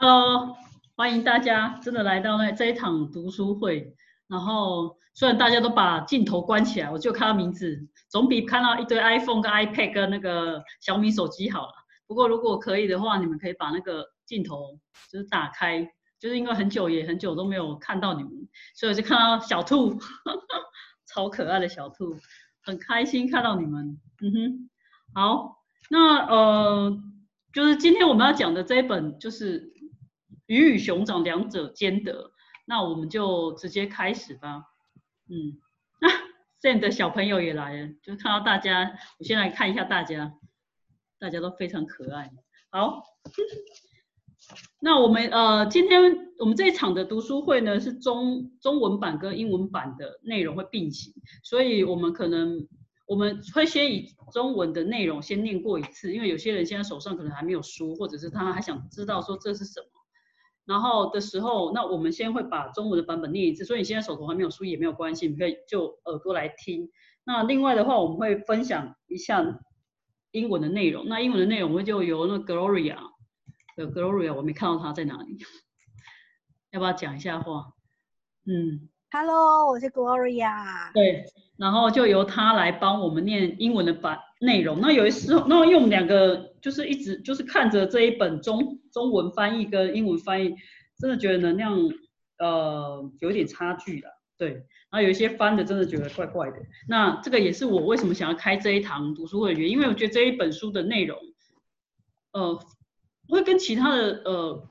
Hello，欢迎大家真的来到那这一场读书会。然后虽然大家都把镜头关起来，我就看到名字，总比看到一堆 iPhone 跟 iPad 跟那个小米手机好了。不过如果可以的话，你们可以把那个镜头就是打开，就是因为很久也很久都没有看到你们，所以我就看到小兔，超可爱的小兔，很开心看到你们。嗯哼，好，那呃，就是今天我们要讲的这一本就是《鱼与熊掌两者兼得》，那我们就直接开始吧。嗯，那 Sam 的小朋友也来了，就看到大家，我先来看一下大家。大家都非常可爱。好，那我们呃，今天我们这一场的读书会呢，是中中文版跟英文版的内容会并行，所以我们可能我们会先以中文的内容先念过一次，因为有些人现在手上可能还没有书，或者是他还想知道说这是什么，然后的时候，那我们先会把中文的版本念一次，所以你现在手头还没有书也没有关系，你可以就耳朵来听。那另外的话，我们会分享一下。英文的内容，那英文的内容我就由那 Gloria 的 Gloria，我没看到她在哪里，要不要讲一下话？嗯，Hello，我是 Gloria。对，然后就由她来帮我们念英文的版内容。那有一时候，那因为我们两个就是一直就是看着这一本中中文翻译跟英文翻译，真的觉得能量呃有点差距了。对，然后有一些翻的真的觉得怪怪的。那这个也是我为什么想要开这一堂读书会的原因，因为我觉得这一本书的内容，呃，会跟其他的呃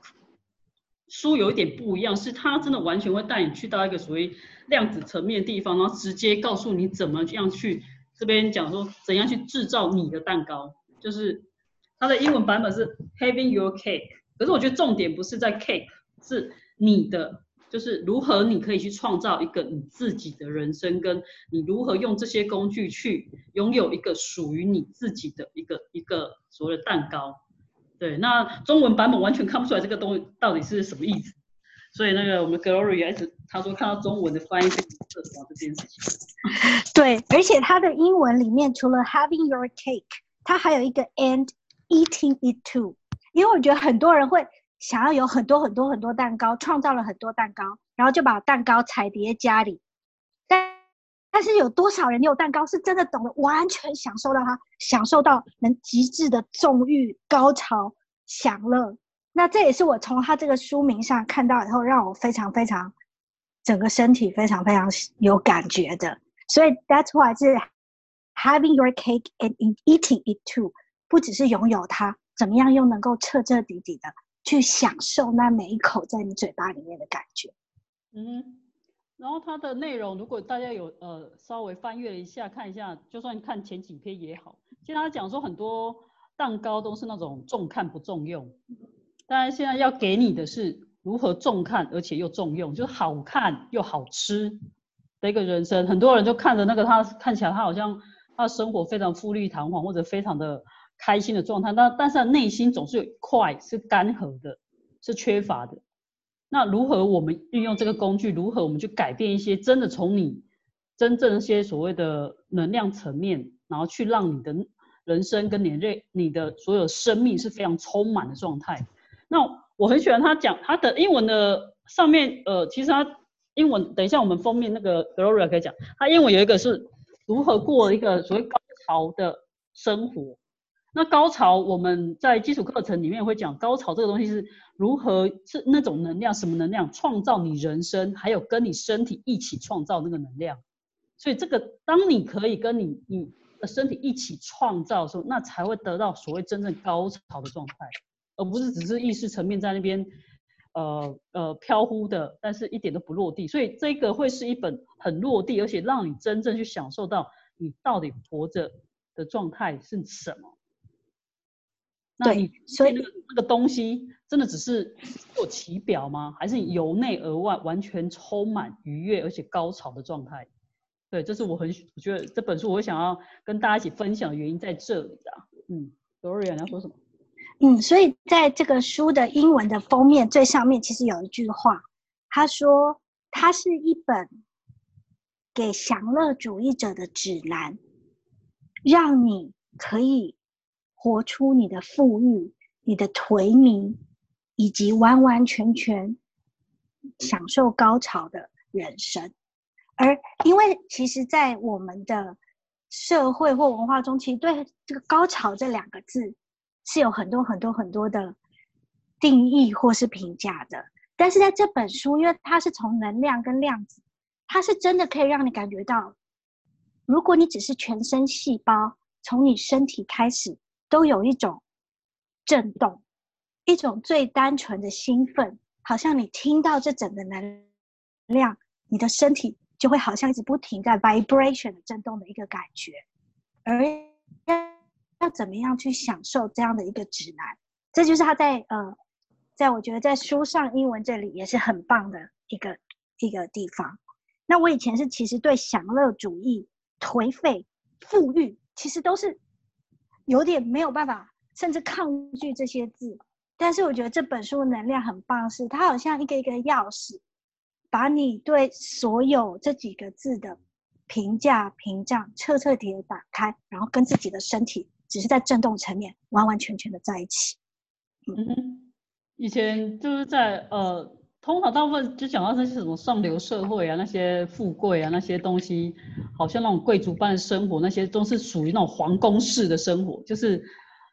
书有一点不一样，是它真的完全会带你去到一个所谓量子层面的地方，然后直接告诉你怎么样去这边讲说怎样去制造你的蛋糕，就是它的英文版本是 having your cake，可是我觉得重点不是在 cake，是你的。就是如何你可以去创造一个你自己的人生，跟你如何用这些工具去拥有一个属于你自己的一个一个所谓的蛋糕。对，那中文版本完全看不出来这个东西到底是什么意思，所以那个我们 Gloria 一直他说看到中文的翻译是测试这件事情。对，而且它的英文里面除了 having your cake，它还有一个 and eating it too，因为我觉得很多人会。想要有很多很多很多蛋糕，创造了很多蛋糕，然后就把蛋糕踩叠家里。但是有多少人有蛋糕是真的懂得完全享受到它，享受到能极致的纵欲、高潮、享乐？那这也是我从他这个书名上看到以后，让我非常非常整个身体非常非常有感觉的。所以 that's why 是 having your cake and eating it too，不只是拥有它，怎么样又能够彻彻底底的。去享受那每一口在你嘴巴里面的感觉，嗯，然后它的内容，如果大家有呃稍微翻阅了一下，看一下，就算看前几篇也好，其实他讲说很多蛋糕都是那种重看不重用，当然现在要给你的是如何重看而且又重用，就是好看又好吃的一个人生。很多人就看着那个他看起来他好像他的生活非常富丽堂皇或者非常的。开心的状态，但但是内心总是有一块是干涸的，是缺乏的。那如何我们运用这个工具？如何我们去改变一些真的从你真正一些所谓的能量层面，然后去让你的人生跟你的你的所有生命是非常充满的状态？那我很喜欢他讲他的英文的上面，呃，其实他英文等一下我们封面那个 Gloria 可以讲，他英文有一个是如何过一个所谓高潮的生活。那高潮，我们在基础课程里面会讲，高潮这个东西是如何是那种能量，什么能量创造你人生，还有跟你身体一起创造那个能量。所以这个，当你可以跟你你的身体一起创造的时候，那才会得到所谓真正高潮的状态，而不是只是意识层面在那边，呃呃飘忽的，但是一点都不落地。所以这个会是一本很落地，而且让你真正去享受到你到底活着的状态是什么。那你所以那个那个东西真的只是做其表吗？还是由内而外完全充满愉悦而且高潮的状态？对，这是我很我觉得这本书我想要跟大家一起分享的原因在这里啊。嗯，Gloria 你要说什么？嗯，所以在这个书的英文的封面最上面其实有一句话，他说它是一本给享乐主义者的指南，让你可以。活出你的富裕，你的颓靡，以及完完全全享受高潮的人生。而因为其实，在我们的社会或文化中，其实对这个“高潮”这两个字是有很多很多很多的定义或是评价的。但是在这本书，因为它是从能量跟量子，它是真的可以让你感觉到，如果你只是全身细胞，从你身体开始都有一种震动，一种最单纯的兴奋，好像你听到这整个能量，你的身体。就会好像一直不停在 vibration 的震动的一个感觉，而要要怎么样去享受这样的一个指南，这就是他在呃，在我觉得在书上英文这里也是很棒的一个一个地方。那我以前是其实对享乐主义、颓废、富裕，其实都是有点没有办法，甚至抗拒这些字。但是我觉得这本书能量很棒，是它好像一个一个钥匙。把你对所有这几个字的评价屏障彻彻底底打开，然后跟自己的身体只是在震动层面完完全全的在一起。嗯，以前就是在呃，通常大部分就讲到那些什么上流社会啊，那些富贵啊，那些东西，好像那种贵族般的生活，那些都是属于那种皇宫式的生活，就是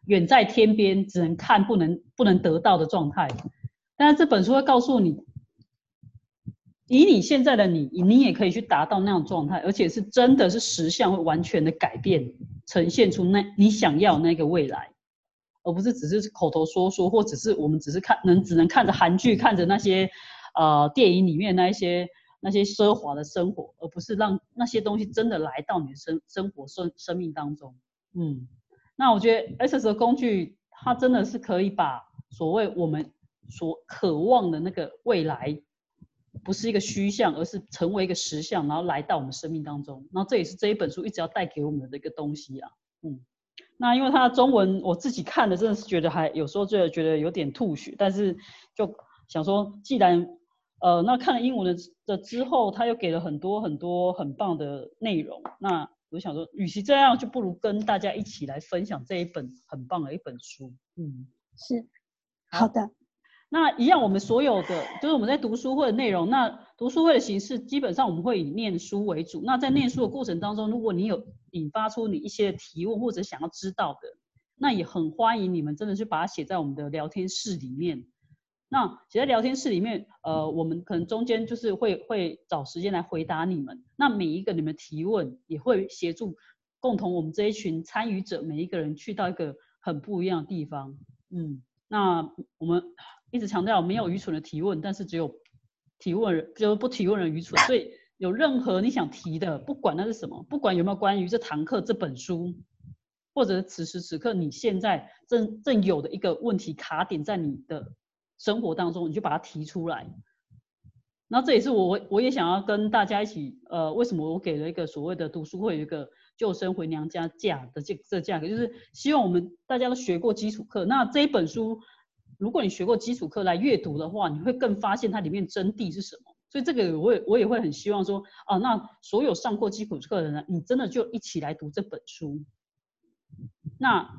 远在天边，只能看不能不能得到的状态。但是这本书会告诉你。以你现在的你，你也可以去达到那样状态，而且是真的是实相会完全的改变，呈现出那你想要那个未来，而不是只是口头说说，或只是我们只是看能只能看着韩剧，看着那些呃电影里面那一些那些奢华的生活，而不是让那些东西真的来到你的生生活生生命当中。嗯，那我觉得 S S 的工具，它真的是可以把所谓我们所渴望的那个未来。不是一个虚像，而是成为一个实像，然后来到我们生命当中。然后这也是这一本书一直要带给我们的一个东西啊。嗯，那因为它的中文我自己看的真的是觉得还有时候就觉得有点吐血，但是就想说，既然呃那看了英文的的之后，他又给了很多很多很棒的内容，那我想说，与其这样，就不如跟大家一起来分享这一本很棒的一本书。嗯，是好的。那一样，我们所有的就是我们在读书会的内容。那读书会的形式，基本上我们会以念书为主。那在念书的过程当中，如果你有引发出你一些提问或者想要知道的，那也很欢迎你们真的去把它写在我们的聊天室里面。那写在聊天室里面，呃，我们可能中间就是会会找时间来回答你们。那每一个你们提问，也会协助共同我们这一群参与者每一个人去到一个很不一样的地方。嗯，那我们。一直强调没有愚蠢的提问，但是只有提问人，就是不提问人愚蠢。所以有任何你想提的，不管那是什么，不管有没有关于这堂课这本书，或者此时此刻你现在正正有的一个问题卡点在你的生活当中，你就把它提出来。那这也是我我也想要跟大家一起，呃，为什么我给了一个所谓的读书会有一个救生回娘家价的这这价格，就是希望我们大家都学过基础课，那这一本书。如果你学过基础课来阅读的话，你会更发现它里面真谛是什么。所以这个我也我也会很希望说，啊，那所有上过基础课的人，你真的就一起来读这本书。那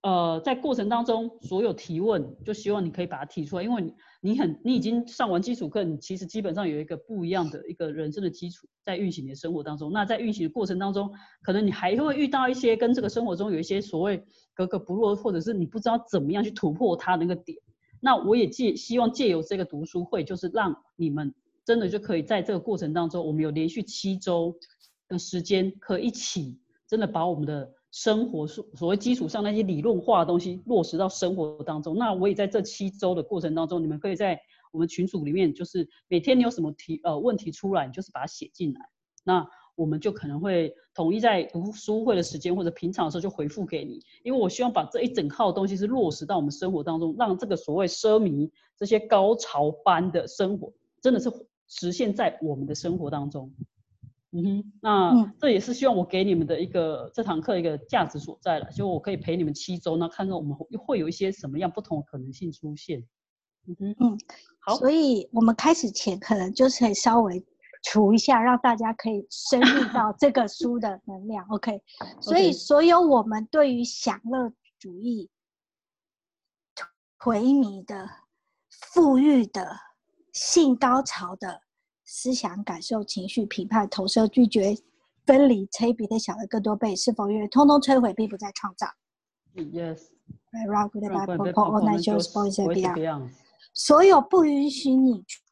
呃，在过程当中，所有提问就希望你可以把它提出来，因为你你很你已经上完基础课，你其实基本上有一个不一样的一个人生的基础在运行你的生活当中。那在运行的过程当中，可能你还会遇到一些跟这个生活中有一些所谓。格格不入，或者是你不知道怎么样去突破它那个点，那我也借希望借由这个读书会，就是让你们真的就可以在这个过程当中，我们有连续七周的时间，可以一起真的把我们的生活所所谓基础上那些理论化的东西落实到生活当中。那我也在这七周的过程当中，你们可以在我们群组里面，就是每天你有什么题呃问题出来，你就是把它写进来。那我们就可能会统一在读书会的时间或者平常的时候就回复给你，因为我希望把这一整套东西是落实到我们生活当中，让这个所谓奢靡这些高潮般的生活，真的是实现在我们的生活当中。嗯哼，那这也是希望我给你们的一个这堂课一个价值所在了，就我可以陪你们七周，那看看我们会有一些什么样不同的可能性出现。嗯哼，嗯，好，所以我们开始前可能就是可以稍微。除一下，让大家可以深入到这个书的能量。OK，所以所有我们对于享乐主义、颓靡的富裕的性高潮的思想、感受、情绪、评判、投射、拒绝、分离，乘以比它小的更多倍，是否愿意通通摧毁，并不再创造 Yes. Right, good, bad, Right, purple, bad, all purple, night shows, just boys and boys and beyond。所有不允许你去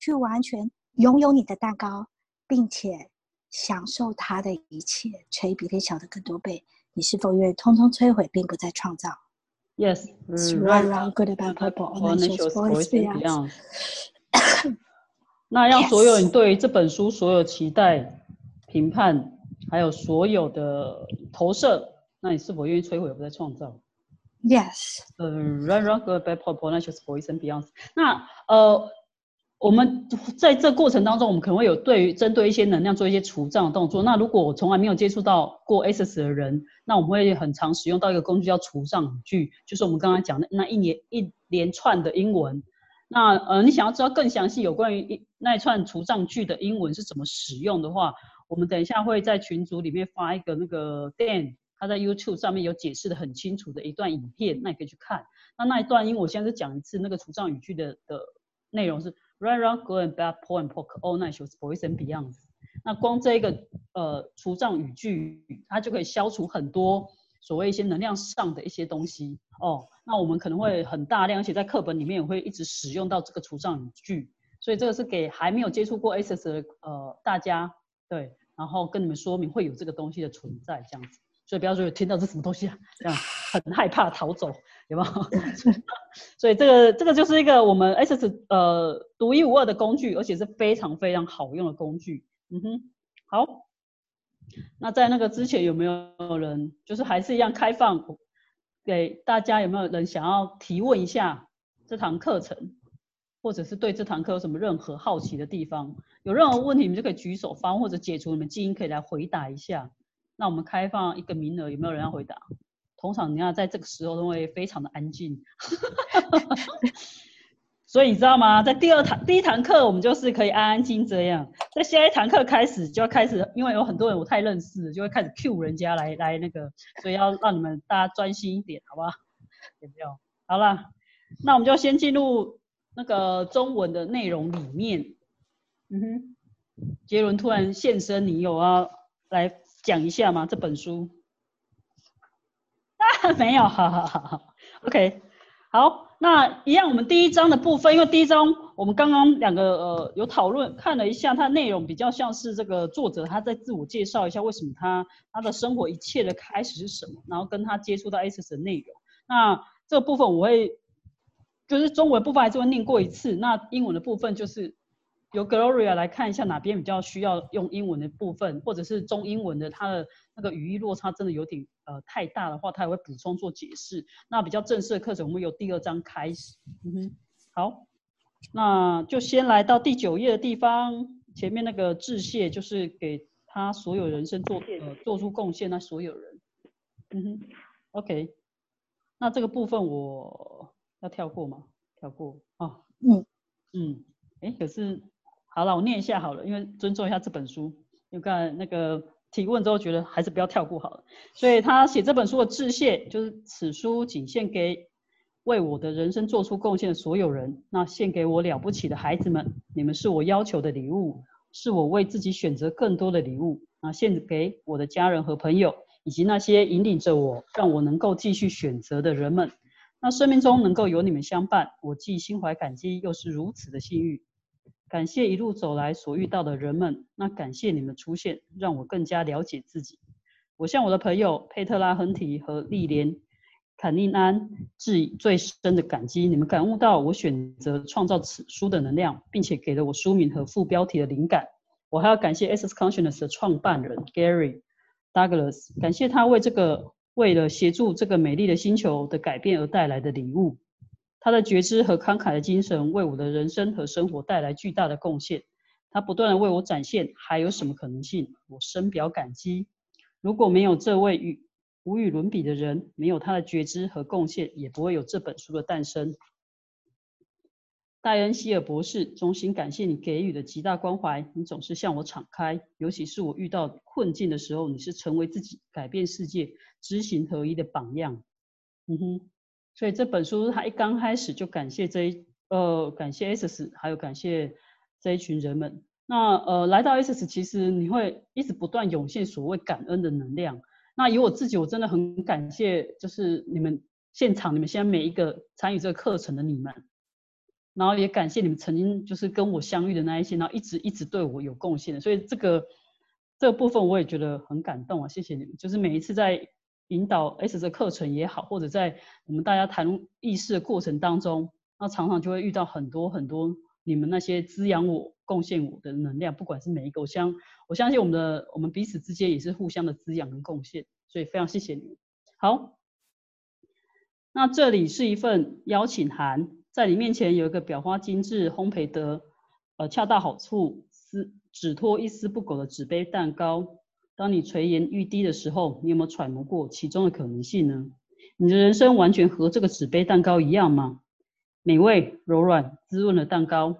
去完全拥有你的蛋糕，并且享受它的一切，乘以比它小的更多倍，你是否愿意通通摧毁，并不再创造 Yes. Mm, right, right. good, bad, purple, all nations, shows, boys beyond。那让所有.人对于这本书所有期待、评判，还有所有的投射，那你是否愿意摧毁而不再创造？Yes，呃，run run go back pop 那就是 boys and beyond。那呃，我们在这过程当中，我们可能会有对于针对一些能量做一些除障的动作。那如果我从来没有接触到过 SS 的人，那我们会很常使用到一个工具叫除障语句，就是我们刚刚讲的那一连一连串的英文。那呃，你想要知道更详细有关于一那一串除障句的英文是怎么使用的话，我们等一下会在群组里面发一个那个 Dan 他在 YouTube 上面有解释的很清楚的一段影片，那你可以去看。那那一段英文我现在是讲一次，那个除障语句的的内容是 Run run, go and back, pull and poke, all night shows, boys and beyond。那光这一个呃除障语句，它就可以消除很多所谓一些能量上的一些东西哦。那我们可能会很大量，而且在课本里面也会一直使用到这个除障语句，所以这个是给还没有接触过 SS 的呃大家对，然后跟你们说明会有这个东西的存在这样子。所以不要说有听到这什么东西啊，这样 很害怕逃走，有没有？所以这个这个就是一个我们 SS 呃独一无二的工具，而且是非常非常好用的工具。嗯哼，好。那在那个之前有没有人就是还是一样开放给大家？有没有人想要提问一下这堂课程，或者是对这堂课有什么任何好奇的地方？有任何问题你们就可以举手发问，或者解除你们基因可以来回答一下。那我们开放一个名额，有没有人要回答？通常你要在这个时候都会非常的安静，所以你知道吗？在第二堂第一堂课我们就是可以安安静这样，在下一堂课开始就要开始，因为有很多人我太认识了，就会开始 cue 人家来来那个，所以要让你们大家专心一点，好不好？有没有？好了，那我们就先进入那个中文的内容里面。嗯哼，杰伦突然现身，你有要来讲一下吗？这本书？啊，没有，好好好好，OK，好，那一样，我们第一章的部分，因为第一章我们刚刚两个呃有讨论，看了一下，它内容比较像是这个作者他在自我介绍一下，为什么他他的生活一切的开始是什么，然后跟他接触到 S 的内容。那这个部分我会，就是中文部分还是会念过一次，那英文的部分就是。由 Gloria 来看一下哪边比较需要用英文的部分，或者是中英文的，它的那个语义落差真的有点呃太大的话，他也会补充做解释。那比较正式的课程，我们由第二章开始。嗯哼，好，那就先来到第九页的地方，前面那个致谢就是给他所有人生做呃做出贡献那所有人。嗯哼，OK，那这个部分我要跳过吗？跳过啊。嗯嗯，哎，可是。好了，我念一下好了，因为尊重一下这本书。因为刚才那个提问之后，觉得还是不要跳过好了。所以他写这本书的致谢，就是此书仅献给为我的人生做出贡献的所有人。那献给我了不起的孩子们，你们是我要求的礼物，是我为自己选择更多的礼物。那献给我的家人和朋友，以及那些引领着我，让我能够继续选择的人们。那生命中能够有你们相伴，我既心怀感激，又是如此的幸运。感谢一路走来所遇到的人们，那感谢你们出现，让我更加了解自己。我向我的朋友佩特拉·亨提和丽莲·坎宁安致以最深的感激。你们感悟到我选择创造此书的能量，并且给了我书名和副标题的灵感。我还要感谢 SS Consciousness 的创办人 Gary Douglas，感谢他为这个为了协助这个美丽的星球的改变而带来的礼物。他的觉知和慷慨的精神为我的人生和生活带来巨大的贡献。他不断的为我展现还有什么可能性，我深表感激。如果没有这位与无与伦比的人，没有他的觉知和贡献，也不会有这本书的诞生。戴恩希尔博士，衷心感谢你给予的极大关怀。你总是向我敞开，尤其是我遇到困境的时候，你是成为自己、改变世界、知行合一的榜样。嗯哼。所以这本书他一刚开始就感谢这一呃，感谢 S，还有感谢这一群人们。那呃，来到 S，其实你会一直不断涌现所谓感恩的能量。那以我自己，我真的很感谢，就是你们现场，你们现在每一个参与这个课程的你们，然后也感谢你们曾经就是跟我相遇的那一些，然后一直一直对我有贡献的。所以这个这个部分我也觉得很感动啊，谢谢你们。就是每一次在引导 S 的课程也好，或者在我们大家谈意识的过程当中，那常常就会遇到很多很多你们那些滋养我、贡献我的能量，不管是每一个，我相我相信我们的我们彼此之间也是互相的滋养跟贡献，所以非常谢谢你。好，那这里是一份邀请函，在你面前有一个裱花精致、烘焙得呃恰到好处、丝纸托一丝不苟的纸杯蛋糕。当你垂涎欲滴的时候，你有没有揣摩过其中的可能性呢？你的人生完全和这个纸杯蛋糕一样吗？美味、柔软、滋润的蛋糕，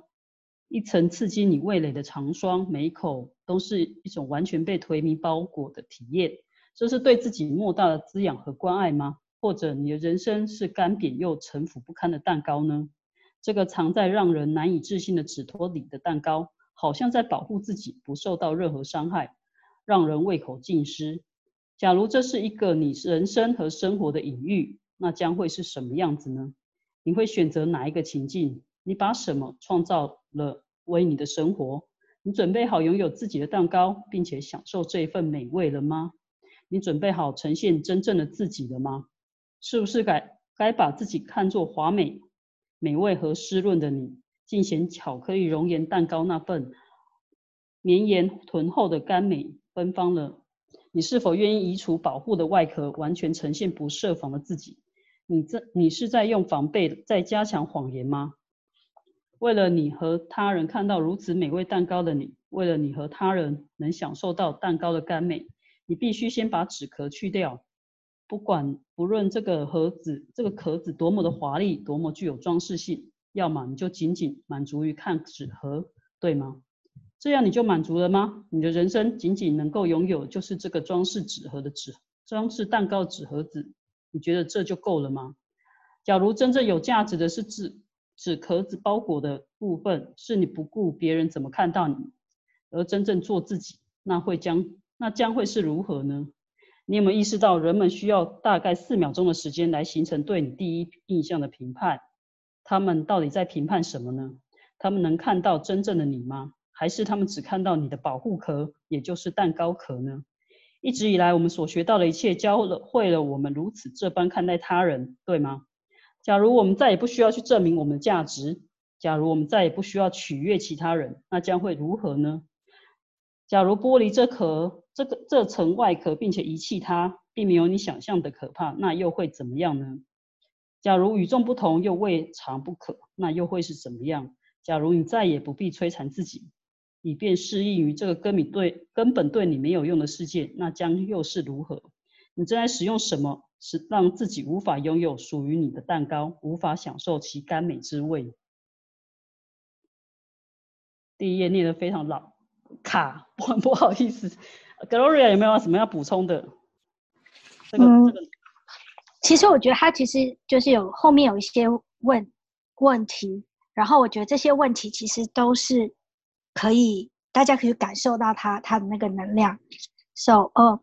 一层刺激你味蕾的糖霜，每一口都是一种完全被颓靡包裹的体验。这是对自己莫大的滋养和关爱吗？或者你的人生是干瘪又陈腐不堪的蛋糕呢？这个藏在让人难以置信的纸托里的蛋糕，好像在保护自己不受到任何伤害。让人胃口尽失。假如这是一个你人生和生活的隐喻，那将会是什么样子呢？你会选择哪一个情境？你把什么创造了为你的生活？你准备好拥有自己的蛋糕，并且享受这一份美味了吗？你准备好呈现真正的自己了吗？是不是该该把自己看作华美、美味和湿润的你，尽显巧克力熔岩蛋糕那份绵延醇厚的甘美？芬芳了，你是否愿意移除保护的外壳，完全呈现不设防的自己？你这你是在用防备在加强谎言吗？为了你和他人看到如此美味蛋糕的你，为了你和他人能享受到蛋糕的甘美，你必须先把纸壳去掉。不管不论这个盒子这个壳子多么的华丽，多么具有装饰性，要么你就仅仅满足于看纸盒，对吗？这样你就满足了吗？你的人生仅仅能够拥有就是这个装饰纸盒的纸装饰蛋糕纸盒子，你觉得这就够了吗？假如真正有价值的是纸纸壳子包裹的部分，是你不顾别人怎么看到你，而真正做自己，那会将那将会是如何呢？你有没有意识到人们需要大概四秒钟的时间来形成对你第一印象的评判？他们到底在评判什么呢？他们能看到真正的你吗？还是他们只看到你的保护壳，也就是蛋糕壳呢？一直以来，我们所学到的一切，教会了我们如此这般看待他人，对吗？假如我们再也不需要去证明我们的价值，假如我们再也不需要取悦其他人，那将会如何呢？假如剥离这壳，这个这层外壳，并且遗弃它，并没有你想象的可怕，那又会怎么样呢？假如与众不同又未尝不可，那又会是怎么样？假如你再也不必摧残自己。以便适应于这个根本对根本对你没有用的世界，那将又是如何？你正在使用什么，是让自己无法拥有属于你的蛋糕，无法享受其甘美之味？第一页念得非常老卡，不 不好意思，Gloria 有没有什么要补充的？这个这个，其实我觉得他其实就是有后面有一些问问题，然后我觉得这些问题其实都是。可以，大家可以感受到它它的那个能量。So, oh,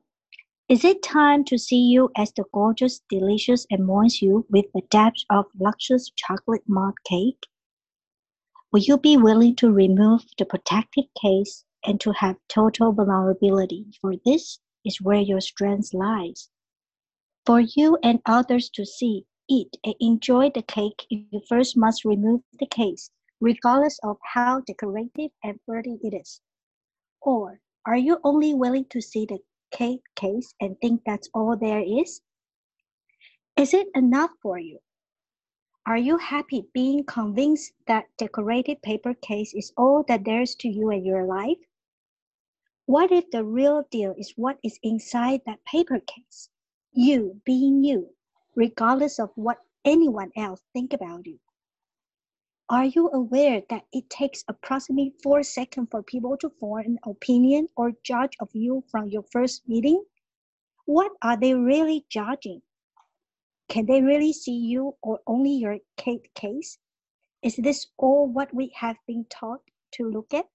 is it time to see you as the gorgeous, delicious, and moist you with the depth of luxurious chocolate malt cake? Will you be willing to remove the protective case and to have total vulnerability? For this is where your strength lies. For you and others to see, eat, and enjoy the cake, you first must remove the case regardless of how decorative and pretty it is? Or are you only willing to see the cake case and think that's all there is? Is it enough for you? Are you happy being convinced that decorated paper case is all that there is to you and your life? What if the real deal is what is inside that paper case? You being you, regardless of what anyone else think about you. Are you aware that it takes approximately four seconds for people to form an opinion or judge of you from your first meeting? What are they really judging? Can they really see you or only your case? Is this all what we have been taught to look at?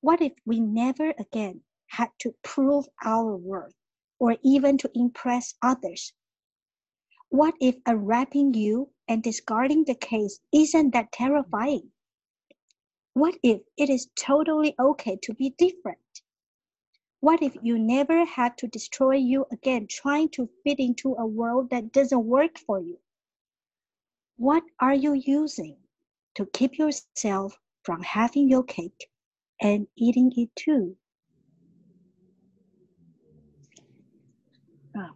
What if we never again had to prove our worth or even to impress others? What if a unwrapping you and discarding the case isn't that terrifying? What if it is totally okay to be different? What if you never had to destroy you again trying to fit into a world that doesn't work for you? What are you using to keep yourself from having your cake and eating it too? 啊，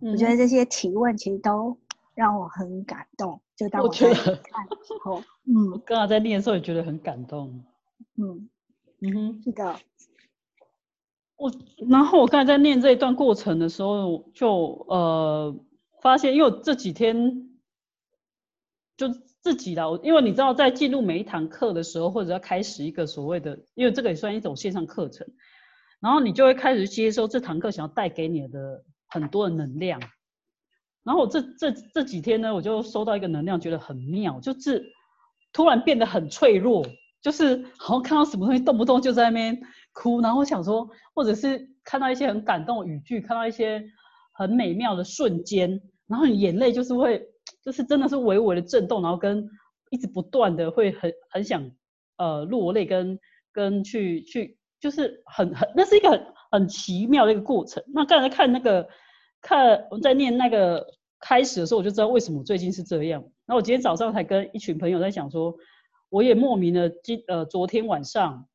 我觉得这些提问其实都 让我很感动。就当我在看的时候，嗯，刚刚在念的时候也觉得很感动。嗯嗯哼，是的。我然后我刚才在念这一段过程的时候，就呃发现，因为这几天就自己的，因为你知道，在进入每一堂课的时候，或者要开始一个所谓的，因为这个也算一种线上课程，然后你就会开始接收这堂课想要带给你的很多的能量。然后我这这这几天呢，我就收到一个能量，觉得很妙，就是突然变得很脆弱，就是好像看到什么东西动不动就在那边哭，然后想说，或者是看到一些很感动的语句，看到一些很美妙的瞬间，然后你眼泪就是会，就是真的是微微的震动，然后跟一直不断的会很很想呃落泪，跟跟去去，就是很很那是一个很很奇妙的一个过程。那刚才看那个。看我在念那个开始的时候，我就知道为什么最近是这样。然后我今天早上才跟一群朋友在讲说，我也莫名的今呃昨天晚上，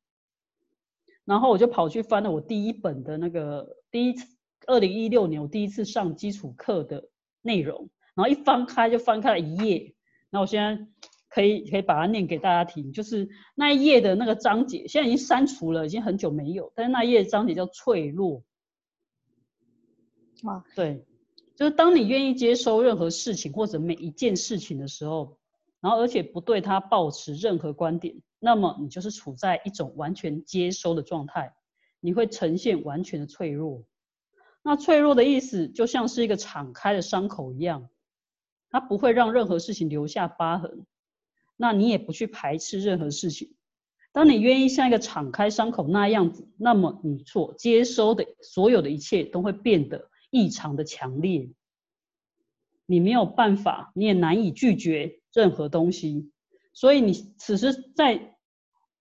然后我就跑去翻了我第一本的那个第一次二零一六年我第一次上基础课的内容，然后一翻开就翻开了一页，然后我现在可以可以把它念给大家听，就是那一页的那个章节，现在已经删除了，已经很久没有，但是那一页章节叫脆弱。啊，对，就是当你愿意接收任何事情或者每一件事情的时候，然后而且不对它抱持任何观点，那么你就是处在一种完全接收的状态，你会呈现完全的脆弱。那脆弱的意思就像是一个敞开的伤口一样，它不会让任何事情留下疤痕，那你也不去排斥任何事情。当你愿意像一个敞开伤口那样子，那么你所接收的所有的一切都会变得。异常的强烈，你没有办法，你也难以拒绝任何东西，所以你此时在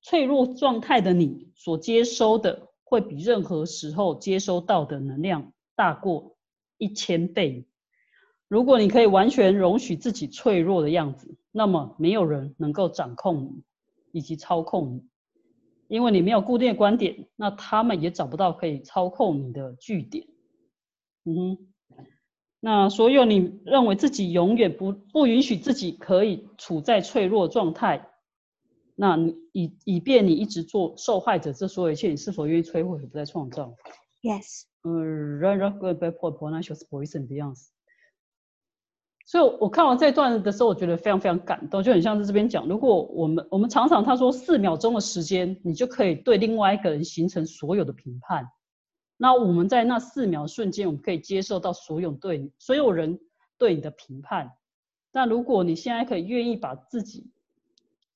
脆弱状态的你所接收的，会比任何时候接收到的能量大过一千倍。如果你可以完全容许自己脆弱的样子，那么没有人能够掌控你以及操控你，因为你没有固定的观点，那他们也找不到可以操控你的据点。嗯哼，那所有你认为自己永远不不允许自己可以处在脆弱状态，那你以以便你一直做受害者，这所有一切，你是否愿意摧毁，不再创造？Yes。嗯，run for potential poison 的样子。所以我看完这段的时候，我觉得非常非常感动，就很像是这边讲，如果我们我们常常他说四秒钟的时间，你就可以对另外一个人形成所有的评判。那我们在那四秒瞬间，我们可以接受到所有对所有人对你的评判。但如果你现在可以愿意把自己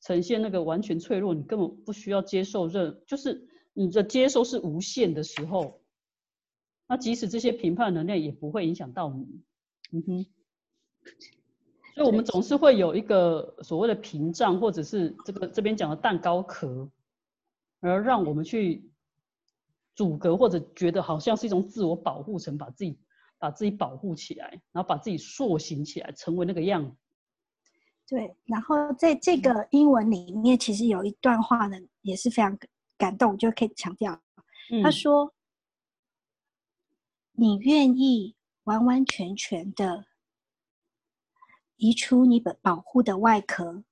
呈现那个完全脆弱，你根本不需要接受任，就是你的接受是无限的时候，那即使这些评判能量也不会影响到你。嗯哼。所以我们总是会有一个所谓的屏障，或者是这个这边讲的蛋糕壳，而让我们去。阻隔或者觉得好像是一种自我保护层，把自己把自己保护起来，然后把自己塑形起来，成为那个样子。对，然后在这个英文里面，其实有一段话呢，也是非常感动，就可以强调。他说：“你愿意完完全全的移出你的保护的外壳，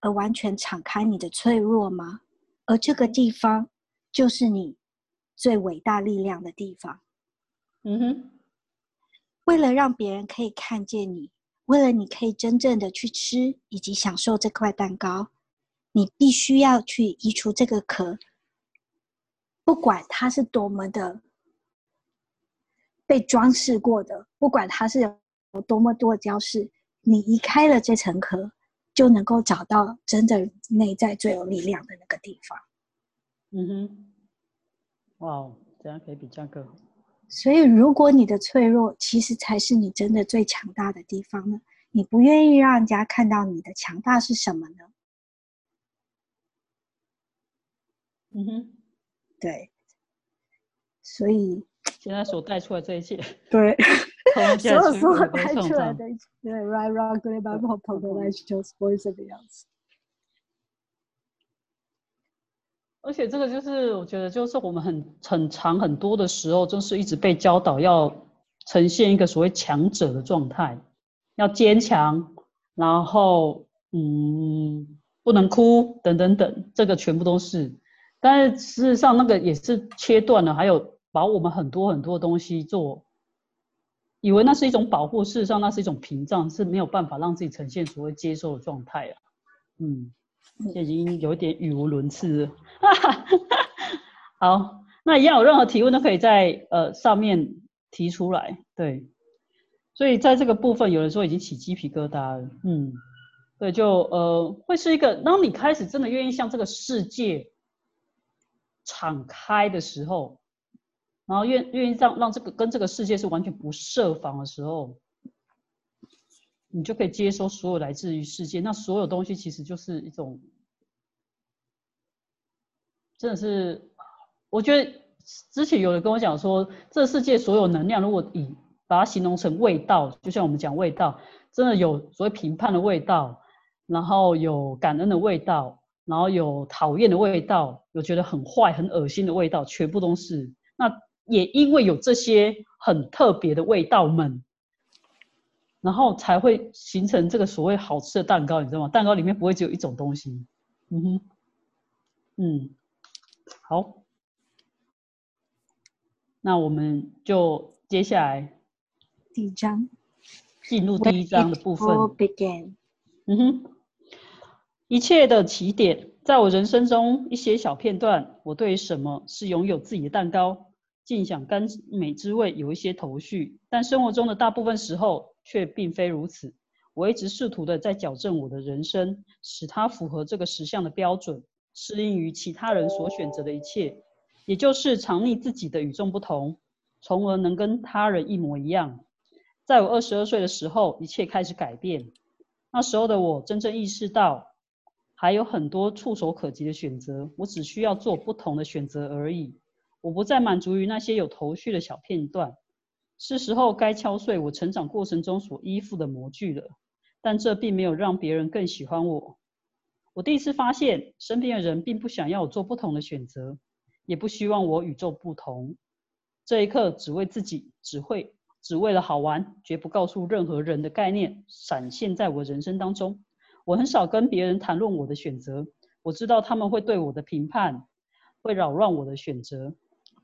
而完全敞开你的脆弱吗？而这个地方就是你。”最伟大力量的地方，嗯哼。为了让别人可以看见你，为了你可以真正的去吃以及享受这块蛋糕，你必须要去移除这个壳。不管它是多么的被装饰过的，不管它是有多么多的雕饰，你移开了这层壳，就能够找到真正内在最有力量的那个地方。嗯哼，哇，这样可以比较更好。所以，如果你的脆弱其实才是你真的最强大的地方呢？你不愿意让人家看到你的强大是什么呢？嗯哼，对。所以现在所带出来这一切，对，所有所有带出来的，对，right, wrong, good, bad, hope, hope, I chose voice of the else。而且这个就是我觉得，就是我们很很长很多的时候，就是一直被教导要呈现一个所谓强者的状态，要坚强，然后嗯，不能哭，等等等，这个全部都是。但是事实上，那个也是切断了，还有把我们很多很多东西做，以为那是一种保护，事实上那是一种屏障，是没有办法让自己呈现所谓接受的状态啊。嗯，已经有点语无伦次了。好，那一样有任何提问都可以在呃上面提出来。对，所以在这个部分，有人说已经起鸡皮疙瘩了。嗯，对，就呃会是一个，当你开始真的愿意向这个世界。敞开的时候，然后愿愿意让让这个跟这个世界是完全不设防的时候，你就可以接收所有来自于世界。那所有东西其实就是一种，真的是，我觉得之前有人跟我讲说，这世界所有能量，如果以把它形容成味道，就像我们讲味道，真的有所谓评判的味道，然后有感恩的味道。然后有讨厌的味道，有觉得很坏、很恶心的味道，全部都是。那也因为有这些很特别的味道们，然后才会形成这个所谓好吃的蛋糕，你知道吗？蛋糕里面不会只有一种东西。嗯哼，嗯，好，那我们就接下来第一章进入第一章的部分。Begin。嗯哼。一切的起点，在我人生中一些小片段，我对什么是拥有自己的蛋糕，尽享甘美滋味有一些头绪，但生活中的大部分时候却并非如此。我一直试图的在矫正我的人生，使它符合这个实相的标准，适应于其他人所选择的一切，也就是藏匿自己的与众不同，从而能跟他人一模一样。在我二十二岁的时候，一切开始改变。那时候的我真正意识到。还有很多触手可及的选择，我只需要做不同的选择而已。我不再满足于那些有头绪的小片段，是时候该敲碎我成长过程中所依附的模具了。但这并没有让别人更喜欢我。我第一次发现，身边的人并不想要我做不同的选择，也不希望我与众不同。这一刻，只为自己，只会，只为了好玩，绝不告诉任何人的概念，闪现在我人生当中。我很少跟别人谈论我的选择，我知道他们会对我的评判会扰乱我的选择，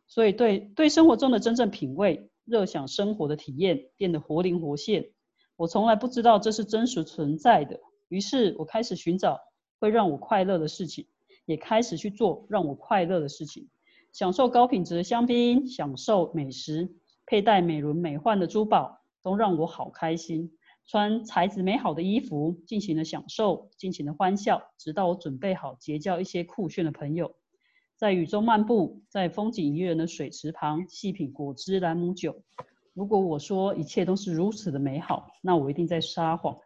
所以对对生活中的真正品味、热想生活的体验变得活灵活现。我从来不知道这是真实存在的，于是我开始寻找会让我快乐的事情，也开始去做让我快乐的事情，享受高品质的香槟，享受美食，佩戴美轮美奂的珠宝，都让我好开心。穿材质美好的衣服，尽情的享受，尽情的欢笑，直到我准备好结交一些酷炫的朋友，在雨中漫步，在风景宜人的水池旁细品果汁兰姆酒。如果我说一切都是如此的美好，那我一定在撒谎。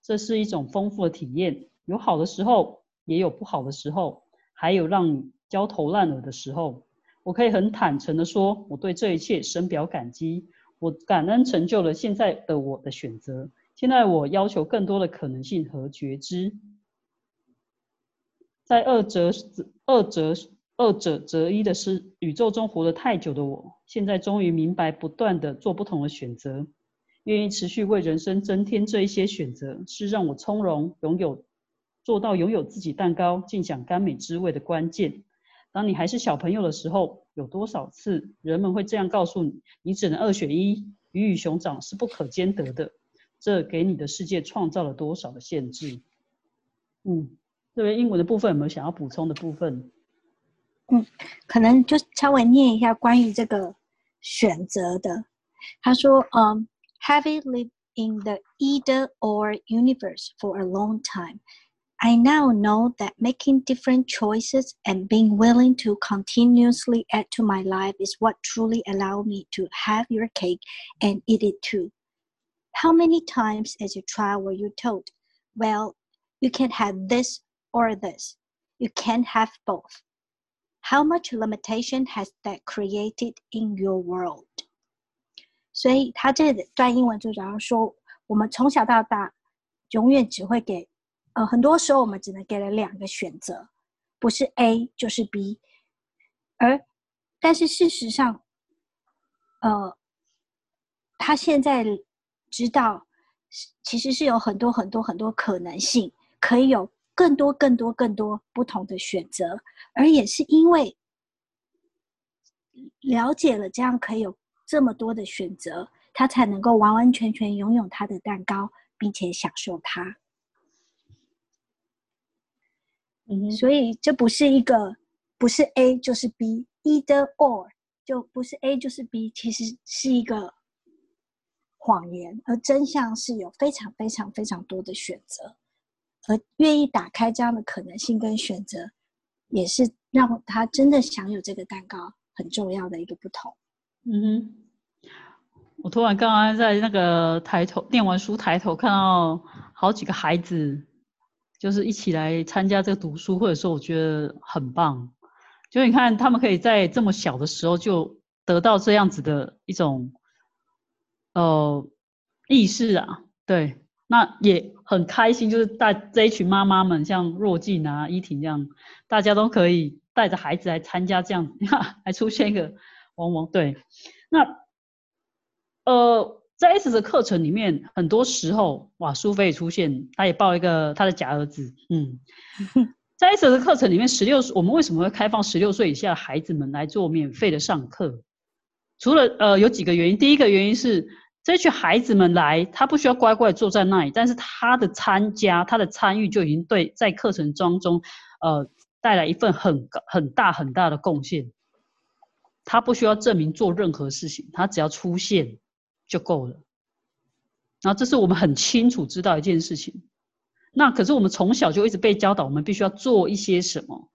这是一种丰富的体验，有好的时候，也有不好的时候，还有让你焦头烂额的时候。我可以很坦诚的说，我对这一切深表感激，我感恩成就了现在的我的选择。现在我要求更多的可能性和觉知，在二者二者二者择一的是宇宙中活得太久的我，现在终于明白，不断的做不同的选择，愿意持续为人生增添这一些选择，是让我从容拥有做到拥有自己蛋糕，尽享甘美滋味的关键。当你还是小朋友的时候，有多少次人们会这样告诉你：你只能二选一，鱼与熊掌是不可兼得的。这给你的世界创造了多少的限制？嗯，这边英文的部分有没有想要补充的部分？嗯，可能就稍微念一下关于这个选择的。他说：“嗯，Having lived in the either or universe for a long time. I now know that making different choices and being willing to continuously add to my life is what truly allowed me to have your cake and eat it too. How many times as a child were you told, well, you can have this or this, you can't have both? How much limitation has that created in your world? 所以他这段英文就讲说，我们从小到大，永远只会给，呃，很多时候我们只能给了两个选择，不是 A 就是 B，而但是事实上，呃，他现在知道，其实是有很多很多很多可能性，可以有更多更多更多不同的选择，而也是因为了解了这样可以有。这么多的选择，他才能够完完全全拥有他的蛋糕，并且享受它。嗯，所以这不是一个不是 A 就是 B，either or 就不是 A 就是 B，其实是一个谎言，而真相是有非常非常非常多的选择，而愿意打开这样的可能性跟选择，也是让他真的享有这个蛋糕很重要的一个不同。嗯哼，我突然刚刚在那个抬头念完书，抬头看到好几个孩子，就是一起来参加这个读书会的时候，我觉得很棒。就你看，他们可以在这么小的时候就得到这样子的一种呃意识啊，对，那也很开心。就是带这一群妈妈们，像若静啊、依婷这样，大家都可以带着孩子来参加这样，还出现一个。汪汪，对，那呃，在 S 的课程里面，很多时候哇，苏菲也出现，她也抱一个她的假儿子，嗯，在 S 的课程里面，十六岁，我们为什么会开放十六岁以下孩子们来做免费的上课？除了呃，有几个原因，第一个原因是这群孩子们来，他不需要乖乖坐在那里，但是他的参加，他的参与就已经对在课程当中，呃，带来一份很很大很大的贡献。他不需要证明做任何事情，他只要出现就够了。然后这是我们很清楚知道一件事情。那可是我们从小就一直被教导，我们必须要做一些什么，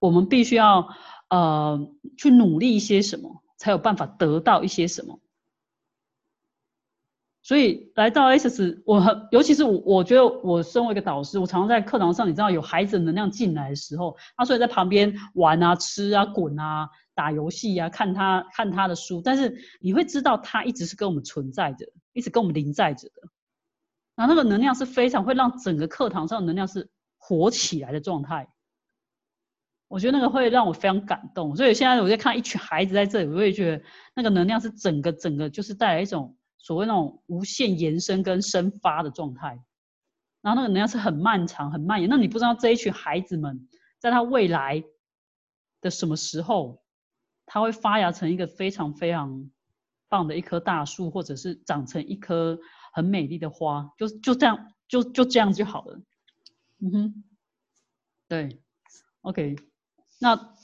我们必须要呃去努力一些什么，才有办法得到一些什么。所以来到 S，我很尤其是我，我觉得我身为一个导师，我常常在课堂上，你知道有孩子能量进来的时候，他所以在旁边玩啊、吃啊、滚啊。打游戏啊，看他看他的书，但是你会知道他一直是跟我们存在着，一直跟我们临在着的。然后那个能量是非常会让整个课堂上的能量是活起来的状态。我觉得那个会让我非常感动，所以现在我在看一群孩子在这里，我会觉得那个能量是整个整个就是带来一种所谓那种无限延伸跟生发的状态。然后那个能量是很漫长、很蔓延。那你不知道这一群孩子们在他未来的什么时候？它会发芽成一个非常非常棒的一棵大树，或者是长成一棵很美丽的花，就就这样，就就这样就好了。嗯哼，对，OK，那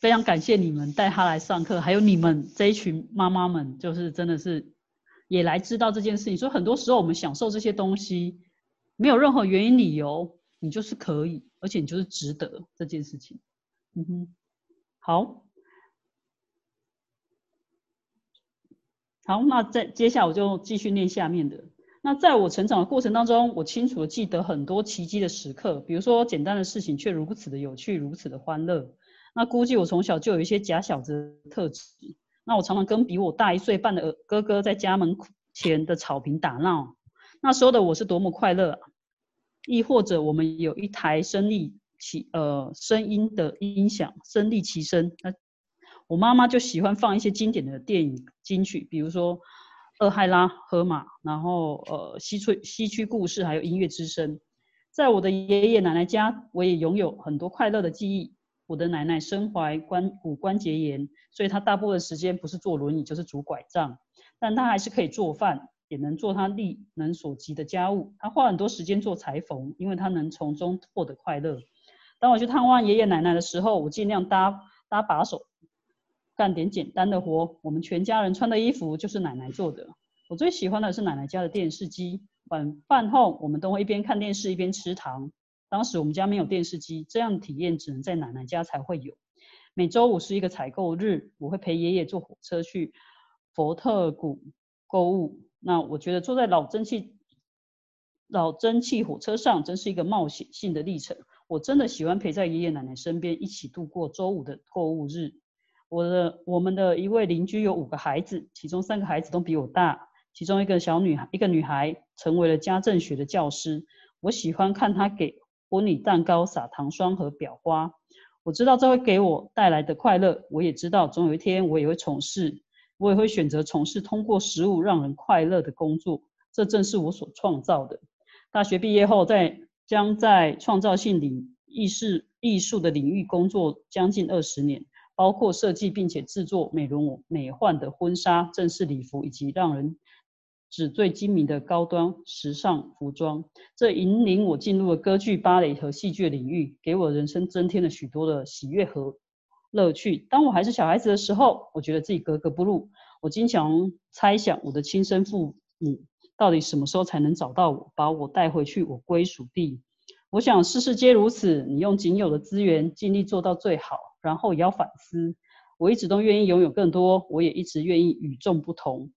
非常感谢你们带他来上课，还有你们这一群妈妈们，就是真的是也来知道这件事情。所以很多时候我们享受这些东西，没有任何原因理由，你就是可以，而且你就是值得这件事情。嗯哼，好。好，那在接下来我就继续念下面的。那在我成长的过程当中，我清楚的记得很多奇迹的时刻，比如说简单的事情却如此的有趣，如此的欢乐。那估计我从小就有一些假小子的特质。那我常常跟比我大一岁半的哥哥在家门前的草坪打闹，那时候的我是多么快乐啊！亦或者我们有一台声力其呃声音的音响，声力齐声。那我妈妈就喜欢放一些经典的电影金曲，比如说《厄亥拉河马》，然后呃《西区西区故事》，还有《音乐之声》。在我的爷爷奶奶家，我也拥有很多快乐的记忆。我的奶奶身怀关骨关节炎，所以她大部分时间不是坐轮椅就是拄拐杖，但她还是可以做饭，也能做她力能所及的家务。她花很多时间做裁缝，因为她能从中获得快乐。当我去探望爷爷奶奶的时候，我尽量搭搭把手。干点简单的活，我们全家人穿的衣服就是奶奶做的。我最喜欢的是奶奶家的电视机。晚饭后，我们都会一边看电视一边吃糖。当时我们家没有电视机，这样的体验只能在奶奶家才会有。每周五是一个采购日，我会陪爷爷坐火车去佛特谷购物。那我觉得坐在老蒸汽老蒸汽火车上，真是一个冒险性的历程。我真的喜欢陪在爷爷奶奶身边，一起度过周五的购物日。我的我们的一位邻居有五个孩子，其中三个孩子都比我大。其中一个小女孩，一个女孩成为了家政学的教师。我喜欢看她给婚礼蛋糕撒糖霜和裱花。我知道这会给我带来的快乐。我也知道总有一天我也会从事，我也会选择从事通过食物让人快乐的工作。这正是我所创造的。大学毕业后，在将在创造性领艺术艺术的领域工作将近二十年，包括设计并且制作美容美幻的婚纱、正式礼服以及让人。纸最精明的高端时尚服装，这引领我进入了歌剧、芭蕾和戏剧领域，给我人生增添了许多的喜悦和乐趣。当我还是小孩子的时候，我觉得自己格格不入。我经常猜想，我的亲生父母到底什么时候才能找到我，把我带回去我归属地？我想，事事皆如此。你用仅有的资源尽力做到最好，然后也要反思。我一直都愿意拥有更多，我也一直愿意与众不同。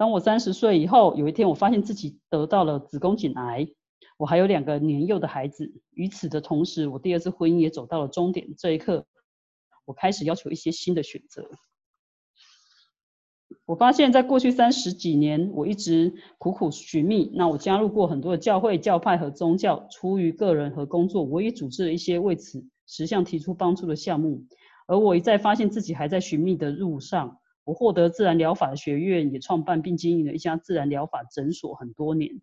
当我三十岁以后，有一天我发现自己得到了子宫颈癌，我还有两个年幼的孩子。与此的同时，我第二次婚姻也走到了终点。这一刻，我开始要求一些新的选择。我发现，在过去三十几年，我一直苦苦寻觅。那我加入过很多的教会、教派和宗教，出于个人和工作，我也组织了一些为此实相提出帮助的项目。而我一再发现自己还在寻觅的路上。我获得自然疗法的学院，也创办并经营了一家自然疗法诊所很多年。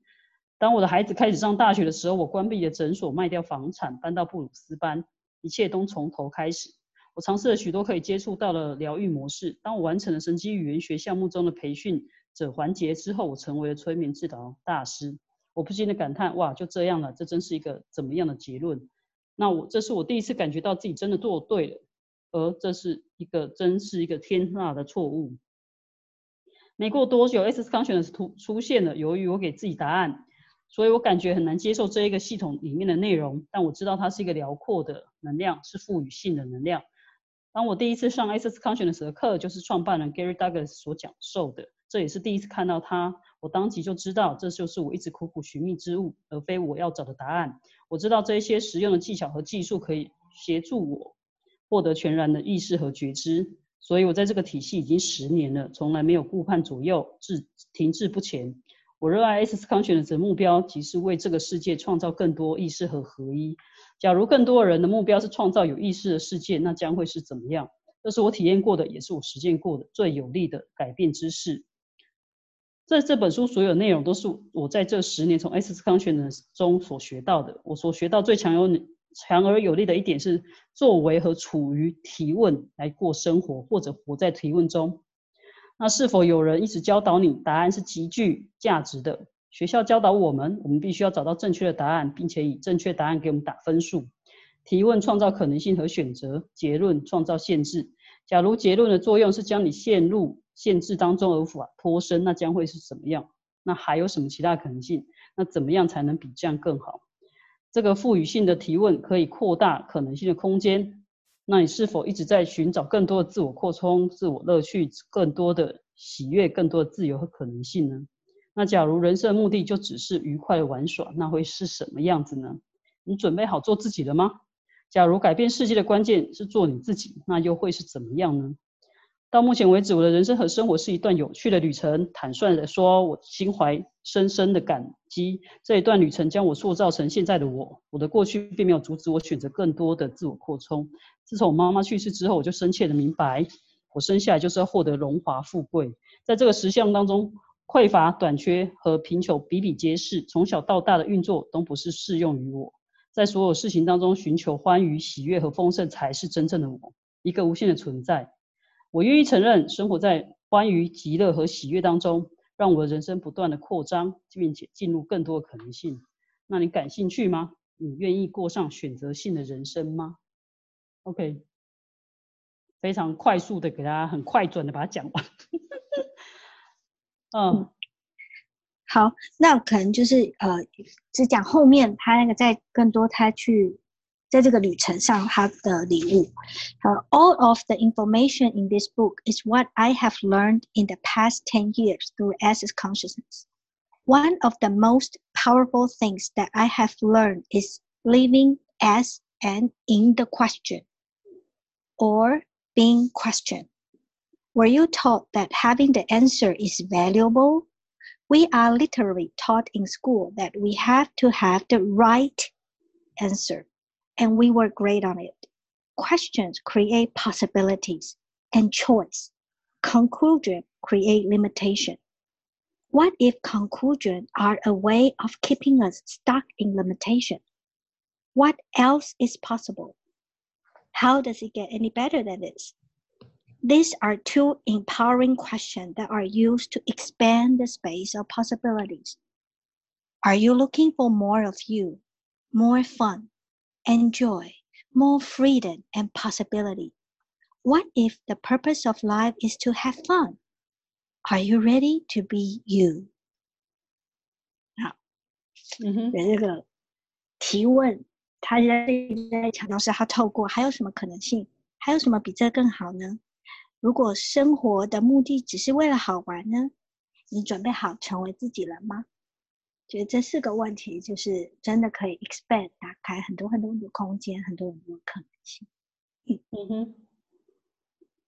当我的孩子开始上大学的时候，我关闭了诊所，卖掉房产，搬到布鲁斯班，一切都从头开始。我尝试了许多可以接触到的疗愈模式。当我完成了神经语言学项目中的培训者环节之后，我成为了催眠治疗大师。我不禁的感叹：哇，就这样了，这真是一个怎么样的结论？那我这是我第一次感觉到自己真的做对了。而这是一个真是一个天大的错误。没过多久，S conscious 出出现了。由于我给自己答案，所以我感觉很难接受这一个系统里面的内容。但我知道它是一个辽阔的能量，是赋予性的能量。当我第一次上 S Consciousness 的课，就是创办人 Gary Douglas 所讲授的。这也是第一次看到他，我当即就知道这就是我一直苦苦寻觅之物，而非我要找的答案。我知道这一些实用的技巧和技术可以协助我。获得全然的意识和觉知，所以我在这个体系已经十年了，从来没有顾盼左右，滞停滞不前。我热爱 S 康选的目标，即是为这个世界创造更多意识和合一。假如更多人的目标是创造有意识的世界，那将会是怎么样？这是我体验过的，也是我实践过的最有力的改变之事。在这本书所有内容都是我在这十年从 S 康选的中所学到的。我所学到最强有强而有力的一点是，作为和处于提问来过生活，或者活在提问中。那是否有人一直教导你？答案是极具价值的。学校教导我们，我们必须要找到正确的答案，并且以正确答案给我们打分数。提问创造可能性和选择，结论创造限制。假如结论的作用是将你陷入限制当中而无法脱身，那将会是怎么样？那还有什么其他可能性？那怎么样才能比这样更好？这个赋予性的提问可以扩大可能性的空间。那你是否一直在寻找更多的自我扩充、自我乐趣、更多的喜悦、更多的自由和可能性呢？那假如人生的目的就只是愉快的玩耍，那会是什么样子呢？你准备好做自己了吗？假如改变世界的关键是做你自己，那又会是怎么样呢？到目前为止，我的人生和生活是一段有趣的旅程。坦率的说，我心怀深深的感激。这一段旅程将我塑造成现在的我。我的过去并没有阻止我选择更多的自我扩充。自从我妈妈去世之后，我就深切的明白，我生下来就是要获得荣华富贵。在这个实相当中，匮乏、短缺和贫穷比比皆是。从小到大的运作都不是适用于我。在所有事情当中，寻求欢愉、喜悦和丰盛才是真正的我，一个无限的存在。我愿意承认，生活在欢愉、极乐和喜悦当中，让我的人生不断的扩张，并且进入更多的可能性。那你感兴趣吗？你愿意过上选择性的人生吗？OK，非常快速的给大家很快准的把它讲完。嗯，好，那可能就是呃，只讲后面他那个在更多他去在这个旅程上他的礼物。呃，All of the information in this book is what I have learned in the past ten years through Access Consciousness. One of the most powerful things that I have learned is living as and in the question or being questioned. Were you taught that having the answer is valuable? We are literally taught in school that we have to have the right answer, and we were great on it. Questions create possibilities and choice. Conclusion create limitation. What if conclusions are a way of keeping us stuck in limitation? What else is possible? How does it get any better than this? These are two empowering questions that are used to expand the space of possibilities. Are you looking for more of you, more fun and joy, more freedom and possibility? What if the purpose of life is to have fun? Are you ready to be you？好，嗯哼，有这个提问，他在在强调是他透过还有什么可能性，还有什么比这更好呢？如果生活的目的只是为了好玩呢？你准备好成为自己了吗？ 觉得这四个问题就是真的可以 expand 打开很多很多的空间，很多很多可能性。嗯哼，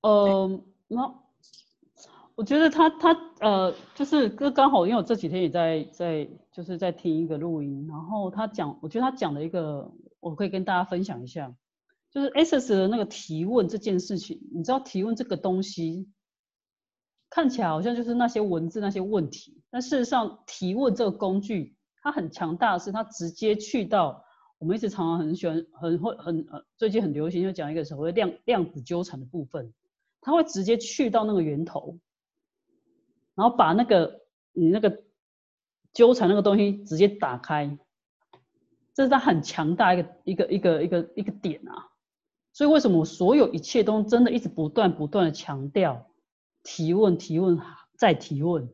呃，那。我觉得他他呃，就是刚刚好，因为我这几天也在在就是在听一个录音，然后他讲，我觉得他讲了一个，我可以跟大家分享一下，就是 S S 的那个提问这件事情，你知道提问这个东西，看起来好像就是那些文字那些问题，但事实上提问这个工具，它很强大的是它直接去到我们一直常常很喜欢很会很呃最近很流行就讲一个所谓量量子纠缠的部分，它会直接去到那个源头。然后把那个你那个纠缠那个东西直接打开，这是它很强大一个一个一个一个一个点啊。所以为什么所有一切都真的一直不断不断的强调提问提问再提问，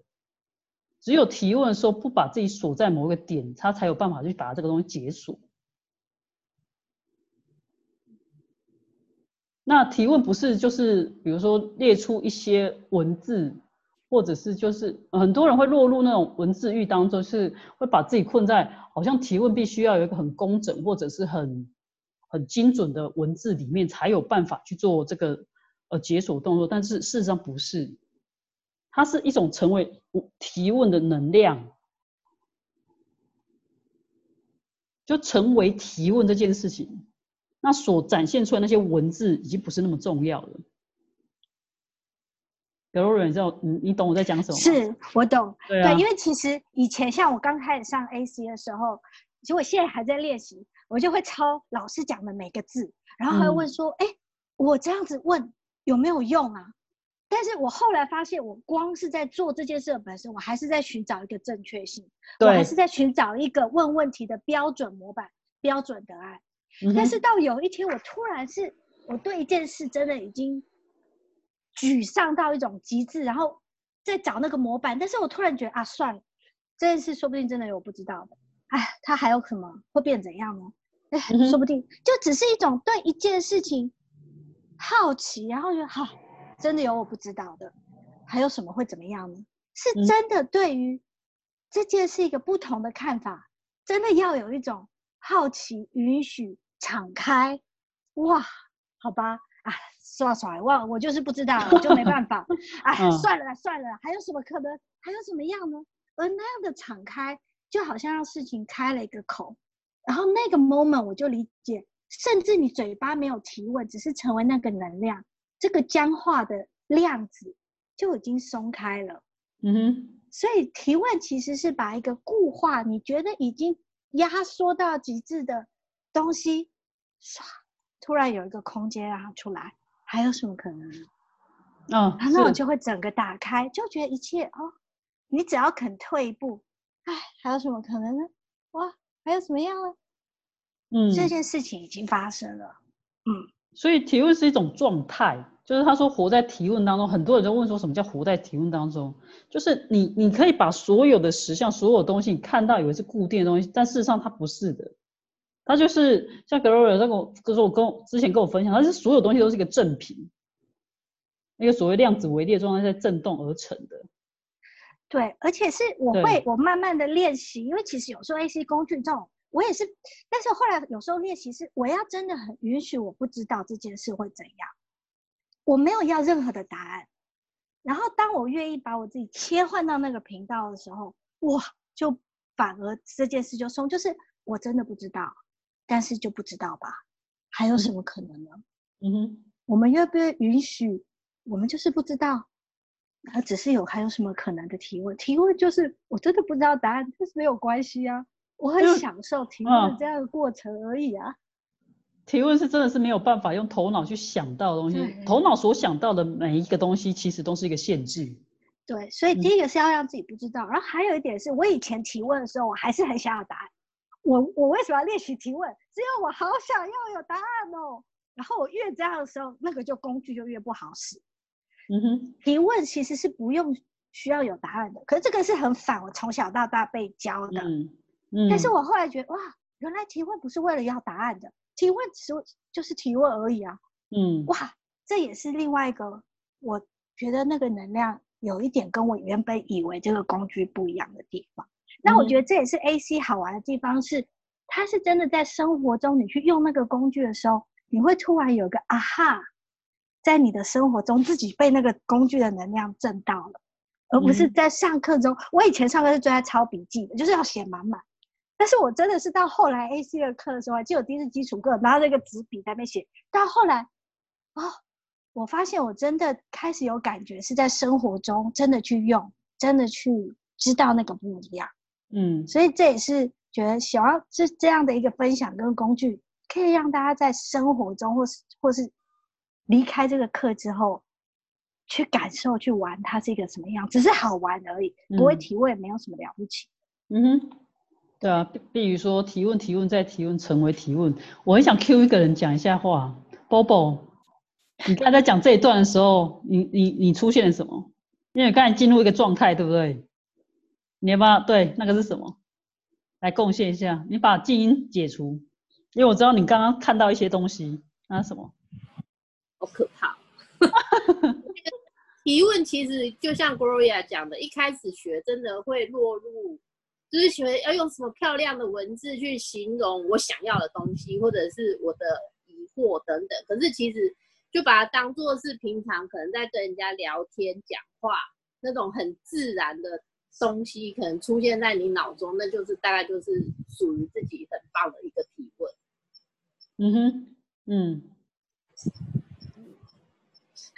只有提问的时候不把自己锁在某个点，他才有办法去把这个东西解锁。那提问不是就是比如说列出一些文字。或者是就是很多人会落入那种文字狱当中，是会把自己困在好像提问必须要有一个很工整或者是很很精准的文字里面才有办法去做这个呃解锁动作，但是事实上不是，它是一种成为提问的能量，就成为提问这件事情，那所展现出来那些文字已经不是那么重要了。刘若你知道你你懂我在讲什么吗？是我懂，对啊，因为其实以前像我刚开始上 AC 的时候，其实我现在还在练习，我就会抄老师讲的每个字，然后还会问说，哎，我这样子问有没有用啊？但是我后来发现，我光是在做这件事的本身，我还是在寻找一个正确性，我还是在寻找一个问问题的标准模板、标准答案。但是到有一天，我突然是我对一件事真的已经。沮丧到一种极致，然后再找那个模板，但是我突然觉得啊，算了，这件事说不定真的有不知道的，哎，它还有什么会变怎样呢？哎，说不定就只是一种对一件事情好奇，然后觉得好，真的有我不知道的，还有什么会怎么样呢？是真的对于这件事一个不同的看法，真的要有一种好奇、允许、敞开，哇，好吧，啊。耍耍，我我就是不知道，我就没办法。哎，算了算了，还有什么可能？还有什么样呢？而那样的敞开，就好像让事情开了一个口，然后那个 moment 我就理解，甚至你嘴巴没有提问，只是成为那个能量，这个僵化的量子就已经松开了。嗯哼。所以提问其实是把一个固化，你觉得已经压缩到极致的东西，唰，突然有一个空间让它出来。还有什么可能？嗯，那我就会整个打开，就觉得一切哦，你只要肯退一步，哎，还有什么可能呢？哇，还有什么样呢？嗯，这件事情已经发生了。嗯，所以提问是一种状态，就是他说活在提问当中，很多人都问说什么叫活在提问当中，就是你你可以把所有的实像、所有东西你看到以为是固定的东西，但事实上它不是的，它就是像 Gloria 那个，就是我跟我之前跟我分享，它是所有东西都是一个正频，那个所谓量子微粒状态在震动而成的。对，而且是我会我慢慢的练习，因为其实有时候 AC 工具这种。我也是，但是后来有时候练习是，我要真的很允许我不知道这件事会怎样，我没有要任何的答案。然后当我愿意把我自己切换到那个频道的时候，哇，就反而这件事就松，就是我真的不知道，但是就不知道吧，还有什么可能呢？嗯哼，我们愿不愿允许，我们就是不知道，而只是有还有什么可能的提问？提问就是我真的不知道答案，但是没有关系啊。我很享受提问的这样的过程而已啊。提问是真的是没有办法用头脑去想到的东西，头脑所想到的每一个东西其实都是一个限制。对，所以第一个是要让自己不知道，然后还有一点是我以前提问的时候，我还是很想要答案。我我为什么要练习提问？只有我好想要有答案哦。然后我越这样的时候，那个就工具就越不好使。嗯哼，提问其实是不用需要有答案的，可是这个是很反我从小到大被教的。但是我后来觉得，哇，原来提问不是为了要答案的，提问只就是提问而已啊。嗯，哇，这也是另外一个，我觉得那个能量有一点跟我原本以为这个工具不一样的地方。那我觉得这也是 AC 好玩的地方，是它是真的在生活中你去用那个工具的时候，你会突然有个啊哈，在你的生活中自己被那个工具的能量震到了，而不是在上课中。我以前上课是最爱抄笔记的，就是要写满满。但是我真的是到后来 A C 的课的时候，就有第一次基础课，拿着一个纸笔在那边写。到后来，哦，我发现我真的开始有感觉，是在生活中真的去用，真的去知道那个不一样。嗯，所以这也是觉得想要这这样的一个分享跟工具，可以让大家在生活中，或是或是离开这个课之后，去感受去玩它是一个什么样，只是好玩而已，不会提问，没有什么了不起。嗯哼。对啊，比如说提问、提问再提问，成为提问。我很想 Q 一个人讲一下话，Bobo，你刚才在讲这一段的时候，你你你出现了什么？因为刚才进入一个状态，对不对？你要不要对那个是什么？来贡献一下，你把静音解除，因为我知道你刚刚看到一些东西，那什么？好可怕！提问其实就像 Gloria 讲的，一开始学真的会落入。就是喜欢要用什么漂亮的文字去形容我想要的东西，或者是我的疑惑等等。可是其实就把它当做是平常可能在跟人家聊天讲话那种很自然的东西，可能出现在你脑中，那就是大概就是属于自己很棒的一个提问。嗯哼，嗯，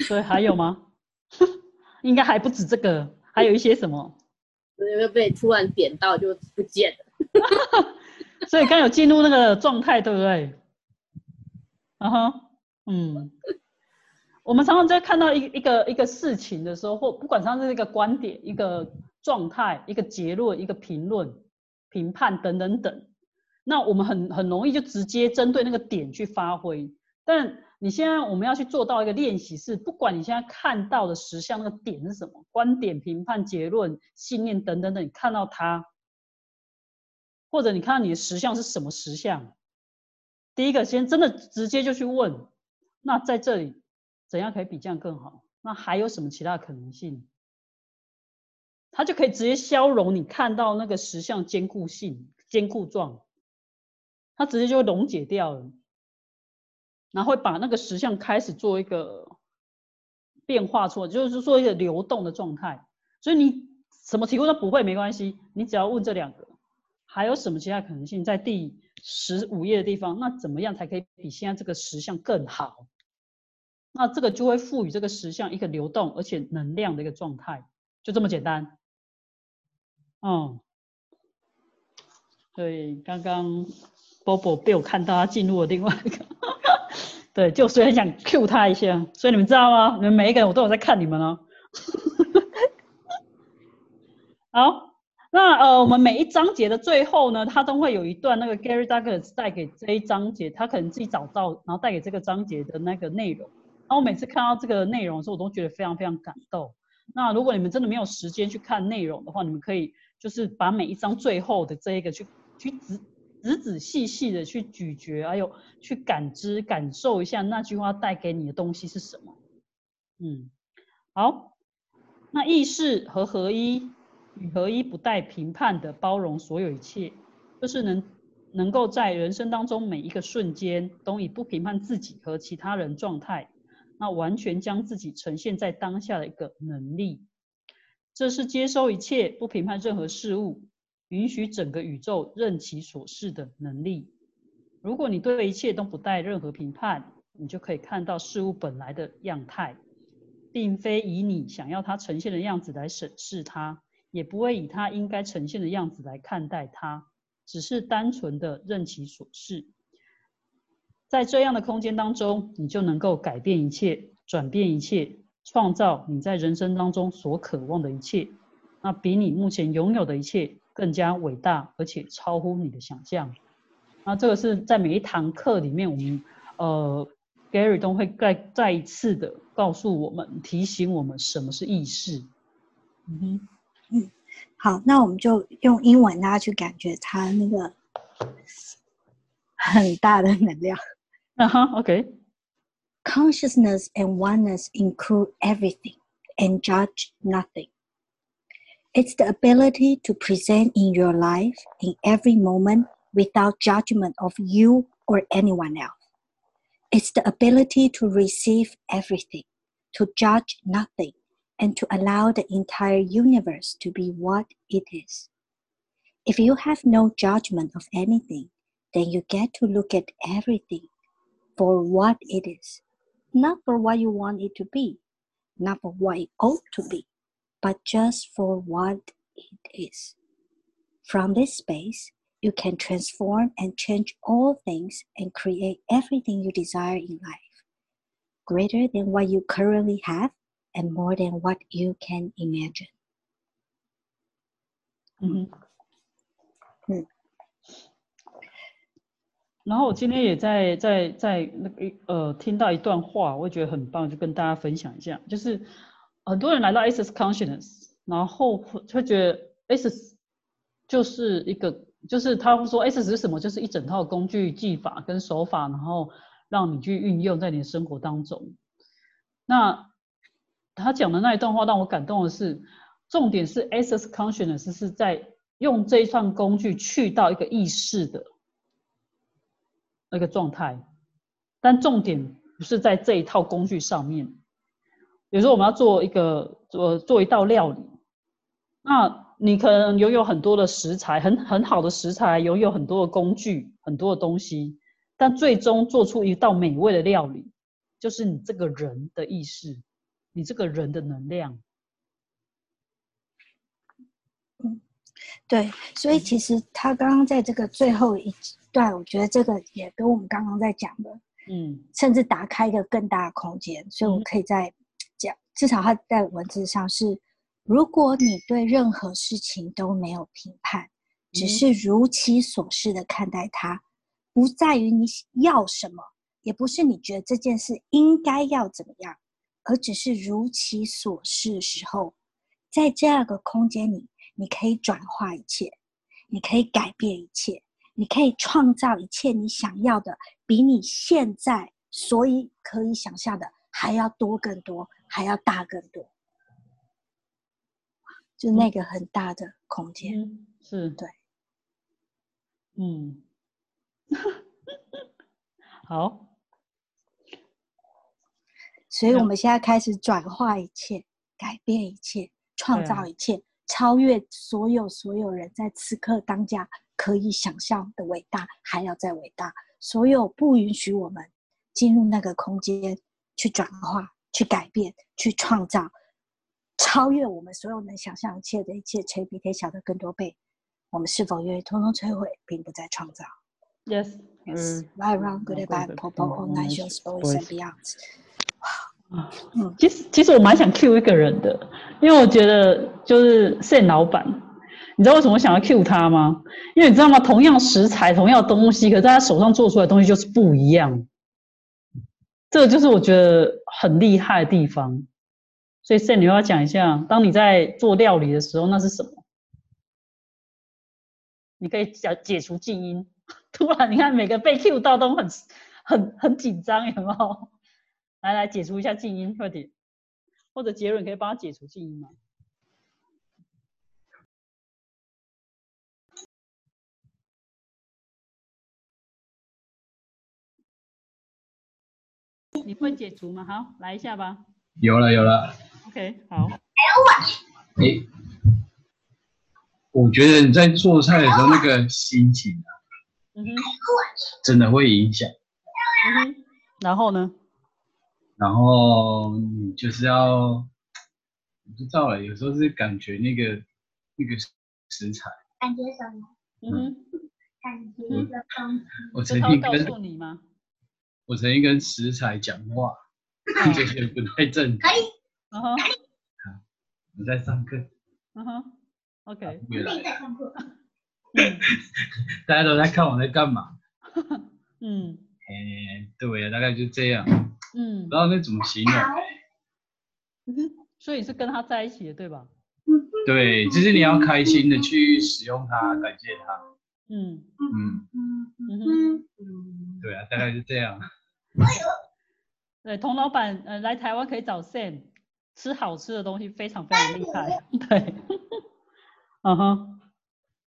所以还有吗？应该还不止这个，还有一些什么？因为被突然点到就不见了，所以刚有进入那个状态，对不对？啊哈，嗯，我们常常在看到一一个一个事情的时候，或不管它是一个观点、一个状态、一个结论、一个评论、评判等等等，那我们很很容易就直接针对那个点去发挥，但。你现在我们要去做到一个练习，是不管你现在看到的实相那个点是什么，观点、评判、结论、信念等等等，你看到它，或者你看到你的实相是什么实相，第一个先真的直接就去问，那在这里怎样可以比这样更好？那还有什么其他可能性？它就可以直接消融你看到那个实相坚固性、坚固状，它直接就溶解掉了。然后会把那个实相开始做一个变化，出来就是说一个流动的状态。所以你什么题目都不会没关系，你只要问这两个，还有什么其他可能性？在第十五页的地方，那怎么样才可以比现在这个实相更好？那这个就会赋予这个实相一个流动而且能量的一个状态，就这么简单。嗯，对，刚刚 Bob 被我看到他进入了另外一个。对，就所以很想 Q 他一下，所以你们知道吗？你们每一个人我都有在看你们哦。好，那呃，我们每一章节的最后呢，它都会有一段那个 Gary Douglas 带给这一章节，他可能自己找到，然后带给这个章节的那个内容。然后我每次看到这个内容的时候，我都觉得非常非常感动。那如果你们真的没有时间去看内容的话，你们可以就是把每一章最后的这一个去去仔仔仔细细的去咀嚼，还有去感知感受一下那句话带给你的东西是什么。嗯，好，那意识和合一。与合一不带评判的包容所有一切，就是能能够在人生当中每一个瞬间都以不评判自己和其他人状态，那完全将自己呈现在当下的一个能力。这是接收一切，不评判任何事物，允许整个宇宙任其所示的能力。如果你对一切都不带任何评判，你就可以看到事物本来的样态，并非以你想要它呈现的样子来审视它。也不会以它应该呈现的样子来看待它，只是单纯的任其所是。在这样的空间当中，你就能够改变一切，转变一切，创造你在人生当中所渴望的一切。那比你目前拥有的一切更加伟大，而且超乎你的想象。那这个是在每一堂课里面，我们呃 Gary 都会再再一次的告诉我们，提醒我们什么是意识。嗯哼。嗯，好，那我们就用英文，大家去感觉它那个很大的能量。嗯 哼，OK。Consciousness and oneness include everything and judge nothing. It's the ability to present in your life in every moment without judgment of you or anyone else. It's the ability to receive everything, to judge nothing, and to allow the entire universe to be what it is. If you have no judgment of anything, then you get to look at everything for what it is, not for what you want it to be, not for what it ought to be, but just for what it is. From this space, you can transform and change all things and create everything you desire in life, greater than what you currently have and more than what you can imagine. 嗯嗯，然后我今天也在在在那个呃听到一段话，我觉得很棒，就跟大家分享一下。就是 很多人来到 Access Consciousness，然后会觉得 Access 就是一个，就是他们说 Access 是什么？就是一整套工具、技法跟手法，然后让你去运用在你的生活当中。那他讲的那一段话让我感动的是，重点是 access consciousness 是在用这一串工具去到一个意识的那个状态，但重点不是在这一套工具上面。比如说我们要做一个做做一道料理，那你可能拥有很多的食材，很很好的食材，拥有很多的工具，很多的东西，但最终做出一道美味的料理，就是你这个人的意识。你这个人的能量，嗯，对，所以其实他刚刚在这个最后一段，我觉得这个也跟我们刚刚在讲的，嗯，甚至打开一个更大的空间，所以我可以在讲，至少他在文字上是：如果你对任何事情都没有评判，只是如其所示的看待它，不在于你要什么，也不是你觉得这件事应该要怎么样。而只是如其所示的时候，在这样的空间里，你可以转化一切，你可以改变一切，你可以创造一切你想要的，比你现在所以可以想象的还要多更多，还要大更多。就那个很大的空间，是对，嗯，好。所以，我们现在开始转化一切，改变一切，创造一切，超越所有所有人在此刻当下可以想象的伟大，还要再伟大。所有不允许我们进入那个空间去转化、去改变、去创造，超越我们所有能想象一切的一切，比比天小的更多倍。我们是否愿意通通摧毁，并不再创造？Yes. Yes. Right, wrong, good, bad, purple, all nations, boys and beyonds. 啊，嗯，其实其实我蛮想 Q 一个人的，因为我觉得就是 Sen 老板，你知道为什么我想要 cue 他吗？因为你知道吗？同样食材，同样东西，可是在他手上做出来的东西就是不一样。这个就是我觉得很厉害的地方。所以 Sam，你要讲一下，当你在做料理的时候，那是什么？你可以解解除静音。突然，你看每个被 Q 到都很很很紧张，有没有？来 来，解除一下静音，快点。或者杰伦可以帮他解除静音吗？你会解除吗？好，来一下吧。有了，有了。OK，好。哎，我觉得你在做菜的时候那个心情啊，嗯哼，真的会影响。嗯哼，然后呢？然后你就是要，不知道了，有时候是感觉那个那个食材，感觉什么？嗯哼，感觉一个东西。我曾经跟诉你吗？我曾经跟食材讲话，嗯。这些不太正常。嗯哼，我在上课，嗯哼，OK，回来。在看过。嗯。大家都在看我在干嘛。嗯。哎，对呀，大概就这样，嗯。不知道那怎么形容。嗯哼，所以你是跟他在一起的，对吧？对，就是你要开心的去使用它，感谢它。嗯嗯，嗯嗯哼，嗯对啊，大概是这样。对，童老板，呃，来台湾可以找 Sam 吃好吃的东西，非常非常厉害。对，嗯哼，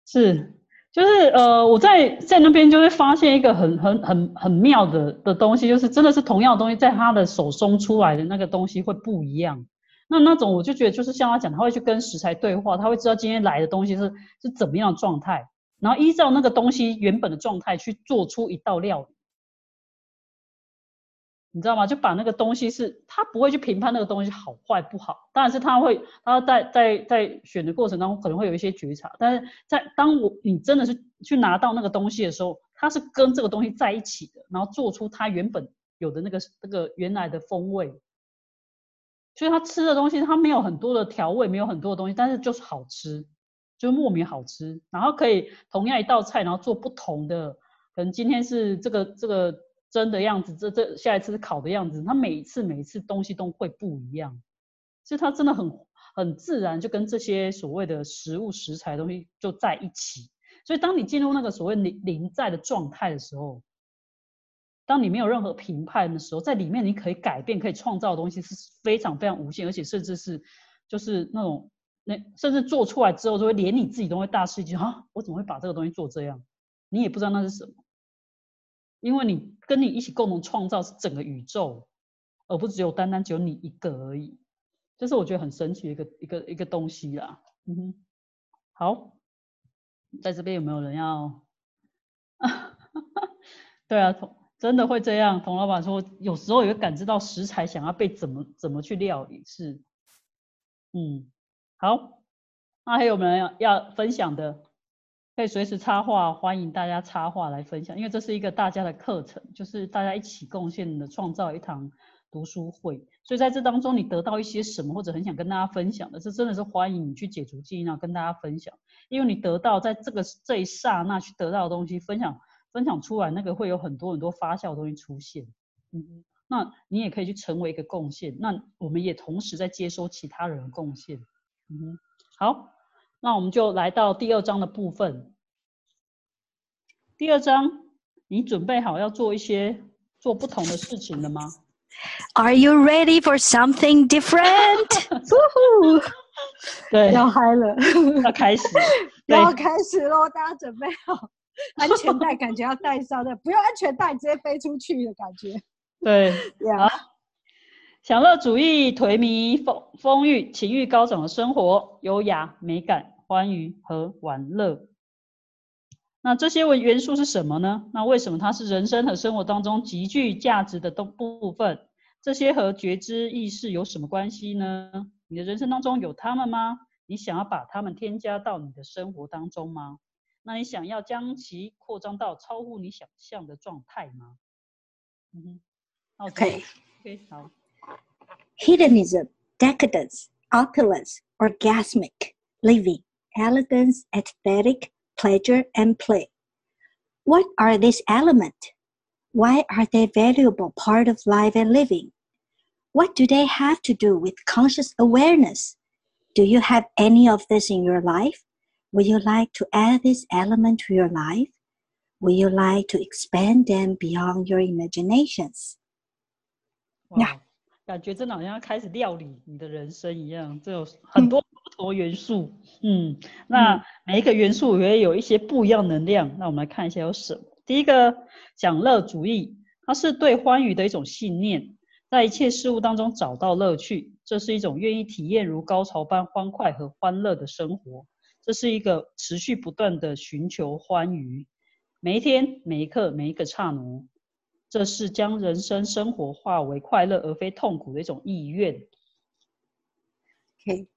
是，就是呃，我在在那边就会发现一个很很很很妙的的东西，就是真的是同样的东西，在他的手中出来的那个东西会不一样。那那种我就觉得就是像他讲，他会去跟食材对话，他会知道今天来的东西是是怎么样的状态，然后依照那个东西原本的状态去做出一道料理。你知道吗？就把那个东西是，他不会去评判那个东西好坏不好，当然是他会，他在在在选的过程当中可能会有一些觉察，但是在当我你真的是去拿到那个东西的时候，它是跟这个东西在一起的，然后做出它原本有的那个那个原来的风味，所以他吃的东西他没有很多的调味，没有很多的东西，但是就是好吃，就莫名好吃，然后可以同样一道菜，然后做不同的，可能今天是这个这个。蒸的样子，这这下一次是烤的样子，它每一次每一次东西都会不一样，所以它真的很很自然，就跟这些所谓的食物食材东西就在一起。所以当你进入那个所谓临临在的状态的时候，当你没有任何评判的时候，在里面你可以改变、可以创造的东西是非常非常无限，而且甚至是就是那种那甚至做出来之后，就会连你自己都会大吃一惊啊！我怎么会把这个东西做这样？你也不知道那是什么。因为你跟你一起共同创造是整个宇宙，而不只有单单只有你一个而已，这是我觉得很神奇的一个一个一个东西啦。嗯哼，好，在这边有没有人要？对啊，童真的会这样。童老板说，有时候也会感知到食材想要被怎么怎么去料理，是，嗯，好，那还有没有要要分享的？可以随时插话，欢迎大家插话来分享，因为这是一个大家的课程，就是大家一起贡献的创造一堂读书会。所以在这当中，你得到一些什么，或者很想跟大家分享的，这真的是欢迎你去解除记忆，然后跟大家分享。因为你得到在这个这一刹那去得到的东西，分享分享出来，那个会有很多很多发酵的东西出现。嗯，那你也可以去成为一个贡献，那我们也同时在接收其他人的贡献。嗯，好。那我们就来到第二章的部分。第二章，你准备好要做一些做不同的事情了吗？Are you ready for something different？呜呼，对，要嗨了，要开始。要开始喽！大家准备好，安全带感觉要带上的，不用安全带直接飞出去的感觉。对，呀，享乐主义、颓靡、风风欲、情欲高涨的生活，优雅、美感、欢愉和玩乐。那这些元元素是什么呢？那为什么它是人生和生活当中极具价值的都部分？这些和觉知意识有什么关系呢？你的人生当中有它们吗？你想要把它们添加到你的生活当中吗？那你想要将其扩张到超乎你想象的状态吗？嗯哼，那我 OK OK 好。Hedonism, decadence, opulence, orgasmic living, elegance, aesthetic, pleasure, and play. What are these elements? Why are they valuable part of life and living? What do they have to do with conscious awareness? Do you have any of this in your life? Would you like to add this element to your life? Would you like to expand them beyond your imaginations? 哇，感觉真的好像要开始料理你的人生一样，这有很多不同元素。嗯，那每一个元素也有一些不一样能量。那我们来看一下有什么。第一个，享乐主义，它是对欢愉的一种信念，在一切事物当中找到乐趣，这是一种愿意体验如高潮般欢快和欢乐的生活。这是一个持续不断的寻求欢愉，每一天、每一刻、每一个刹那。这是将人生生活化为快乐而非痛苦的一种意愿。Okay.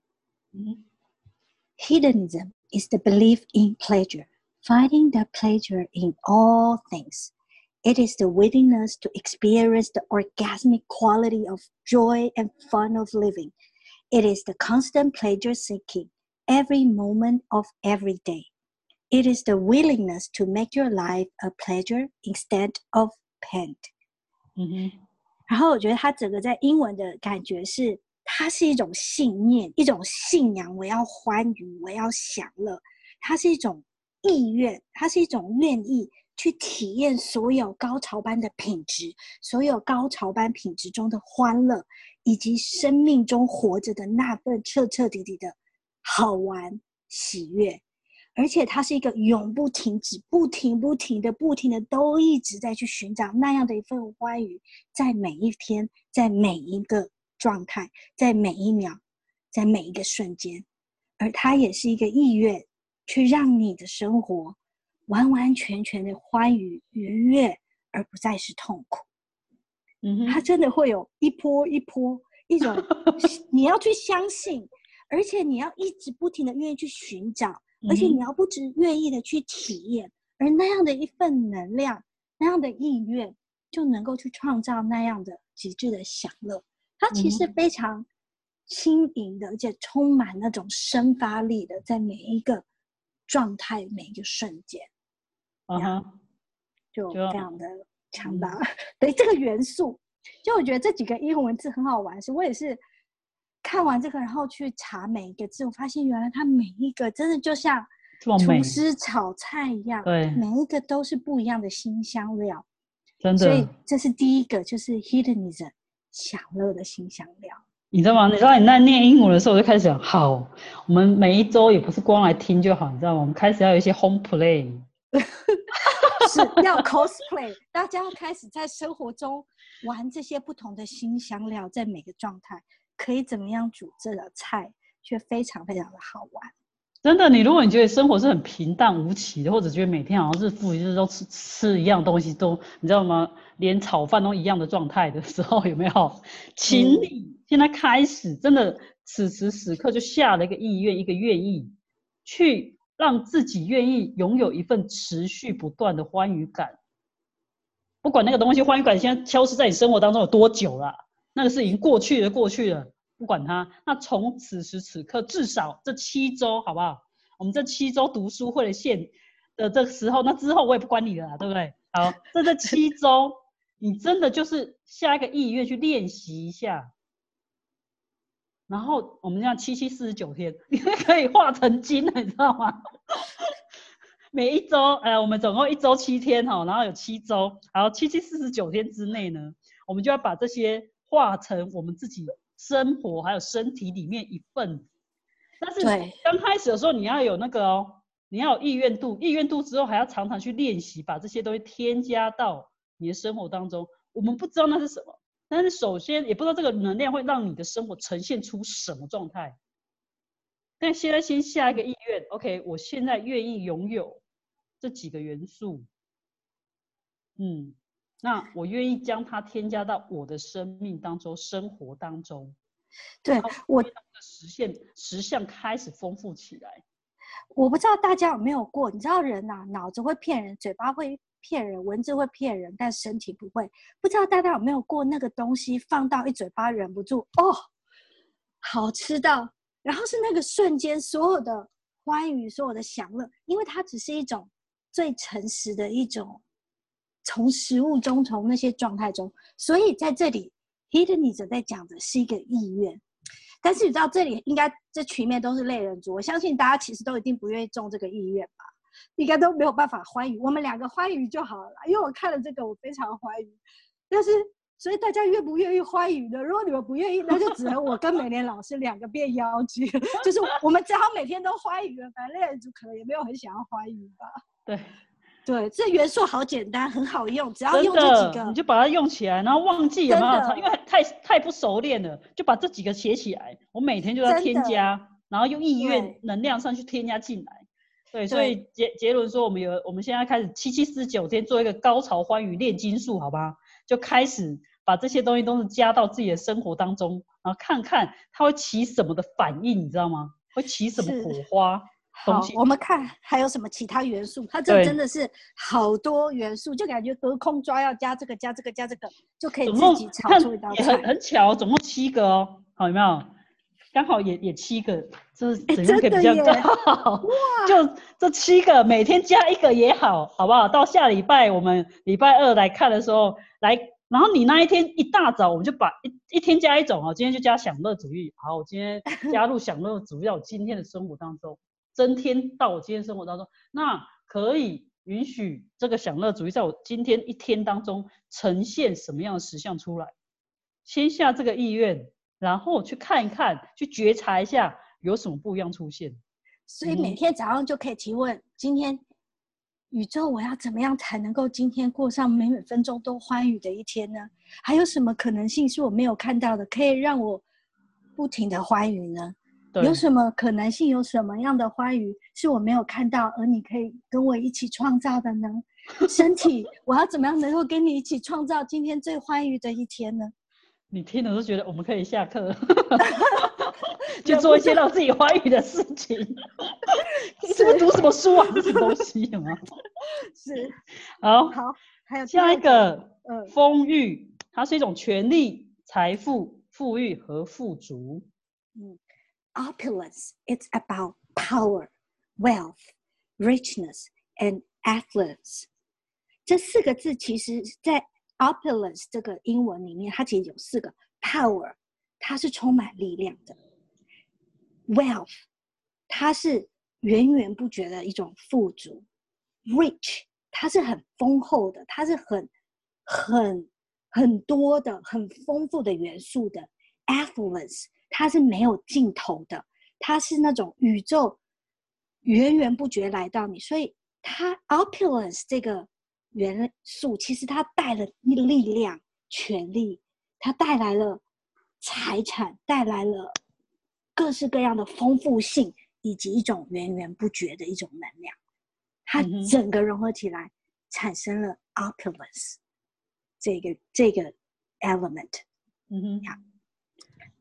Hedonism is the belief in pleasure, finding the pleasure in all things. It is the willingness to experience the orgasmic quality of joy and fun of living. It is the constant pleasure seeking every moment of every day. It is the willingness to make your life a pleasure instead of pain. 嗯哼，然后我觉得它整个在英文的感觉是，它是一种信念，一种信仰，我要欢愉，我要享乐，它是一种意愿，它是一种愿意去体验所有高潮般的品质，所有高潮般品质中的欢乐，以及生命中活着的那份彻彻底底的好玩、喜悦。而且它是一个永不停止、不停不停的、不停的都一直在去寻找那样的一份欢愉，在每一天，在每一个状态，在每一秒，在每一个瞬间，而它也是一个意愿，去让你的生活完完全全的欢愉、愉悦，而不再是痛苦。嗯哼，它真的会有一波一波一种，你要去相信，而且你要一直不停的愿意去寻找。而且你要不止愿意的去体验，而那样的一份能量，那样的意愿，就能够去创造那样的极致的享乐。它其实非常轻盈的，而且充满那种生发力的，在每一个状态、每一个瞬间，啊哈，就非常的强大。对这个元素，就我觉得这几个英文字很好玩，是我也是。看完这个，然后去查每一个字，我发现原来它每一个真的就像厨师炒菜一样，对，每一个都是不一样的新香料，真的。所以这是第一个，就是 hedonism 享乐的新香料。你知道吗？你知道你在念英文的时候，我就开始想，好，我们每一周也不是光来听就好，你知道吗？我们开始要有一些 home play，是要 cosplay，大家要开始在生活中玩这些不同的新香料，在每个状态。可以怎么样煮这个菜，却非常非常的好玩。真的，你如果你觉得生活是很平淡无奇的，或者觉得每天好像日复一日都吃吃一样东西，都你知道吗？连炒饭都一样的状态的时候，有没有？请你现在开始，真的此时此刻就下了一个意愿，一个愿意，去让自己愿意拥有一份持续不断的欢愉感。不管那个东西欢愉感现在消失在你生活当中有多久了。那个是已经过去的，过去了，不管它。那从此时此刻，至少这七周，好不好？我们这七周读书会的线的这个时候，那之后我也不管你了，对不对？好，在这七周，你真的就是下一个意愿去练习一下，然后我们这样七七四十九天，你 可以化成金了，你知道吗？每一周，哎，我们总共一周七天哈，然后有七周，然后七七四十九天之内呢，我们就要把这些。化成我们自己生活还有身体里面一份子，但是刚开始的时候你要有那个哦，你要有意愿度，意愿度之后还要常常去练习，把这些东西添加到你的生活当中。我们不知道那是什么，但是首先也不知道这个能量会让你的生活呈现出什么状态。但现在先下一个意愿，OK，我现在愿意拥有这几个元素，嗯。那我愿意将它添加到我的生命当中、生活当中，对我的实现实相开始丰富起来。我不知道大家有没有过，你知道人呐，脑子会骗人，嘴巴会骗人，文字会骗人，但身体不会。不知道大家有没有过那个东西放到一嘴巴忍不住哦，好吃到，然后是那个瞬间所有的欢愉、所有的享乐，因为它只是一种最诚实的一种，从食物中、从那些状态中，所以在这里 h i d d e n i 在讲的是一个意愿。但是你知道，这里应该这群面都是类人族，我相信大家其实都一定不愿意中这个意愿吧，应该都没有办法欢愉。我们两个欢愉就好了，因为我看了这个，我非常欢愉。但是，所以大家愿不愿意欢愉呢？如果你们不愿意，那就只能我跟美莲老师两个变妖精，就是我们只好每天都欢愉了。反正类人族可能也没有很想要欢愉吧。对。对，这元素好简单，很好用，只要用这几个，你就把它用起来，然后忘记有没有？因为太太不熟练了，就把这几个写起来。我每天就要添加，然后用意愿能量上去添加进来。对，所以杰杰伦说，我们有，我们现在开始七七四十九天做一个高潮欢愉炼金术，好吧？就开始把这些东西都是加到自己的生活当中，然后看看它会起什么的反应，你知道吗？会起什么火花？好，我们看还有什么其他元素？它这真的是好多元素，就感觉隔空抓要加这个加这个加这个，就可以自己炒出一道菜。很很巧，总共七个哦，好有没有？刚好也也七个，这怎样可以比较好？哇！就这七个，每天加一个也好，好不好？到下礼拜我们礼拜二来看的时候，来，然后你那一天一大早我们就把一一天加一种啊，今天就加享乐主义。好，我今天 加入享乐主义到今天的生活当中。增添到我今天生活当中，那可以允许这个享乐主义在我今天一天当中呈现什么样的实相出来？先下这个意愿，然后去看一看，去觉察一下有什么不一样出现。所以每天早上就可以提问：今天宇宙我要怎么样才能够今天过上每每分钟都欢愉的一天呢？还有什么可能性是我没有看到的，可以让我不停的欢愉呢？有什么可能性？有什么样的欢愉是我没有看到，而你可以跟我一起创造的呢？身体，我要怎么样能够跟你一起创造今天最欢愉的一天呢？你听了都觉得我们可以下课，就做一些让自己欢愉的事情。是不是读什么书啊？什么东西吗？是。好。好。还有下一个，嗯，丰裕，它是一种权利、财富、富裕和富足。嗯。opulence, it's about power, wealth, richness, and affluence。这四个字其实，在 opulence 这个英文里面，它其实有四个 power，它是充满力量的；wealth，它是源源不绝的一种富足；rich，它是很丰厚的，它是很很很多的、很丰富的元素的；affluence。 它是没有尽头的，它是那种宇宙源源不绝来到你，所以它 opulence 这个元素其实它带了力量、权力，它带来了财产，带来了各式各样的丰富性，以及一种源源不绝的一种能量，它整个融合起来，产生了 opulence 这个这个 element。嗯哼，好。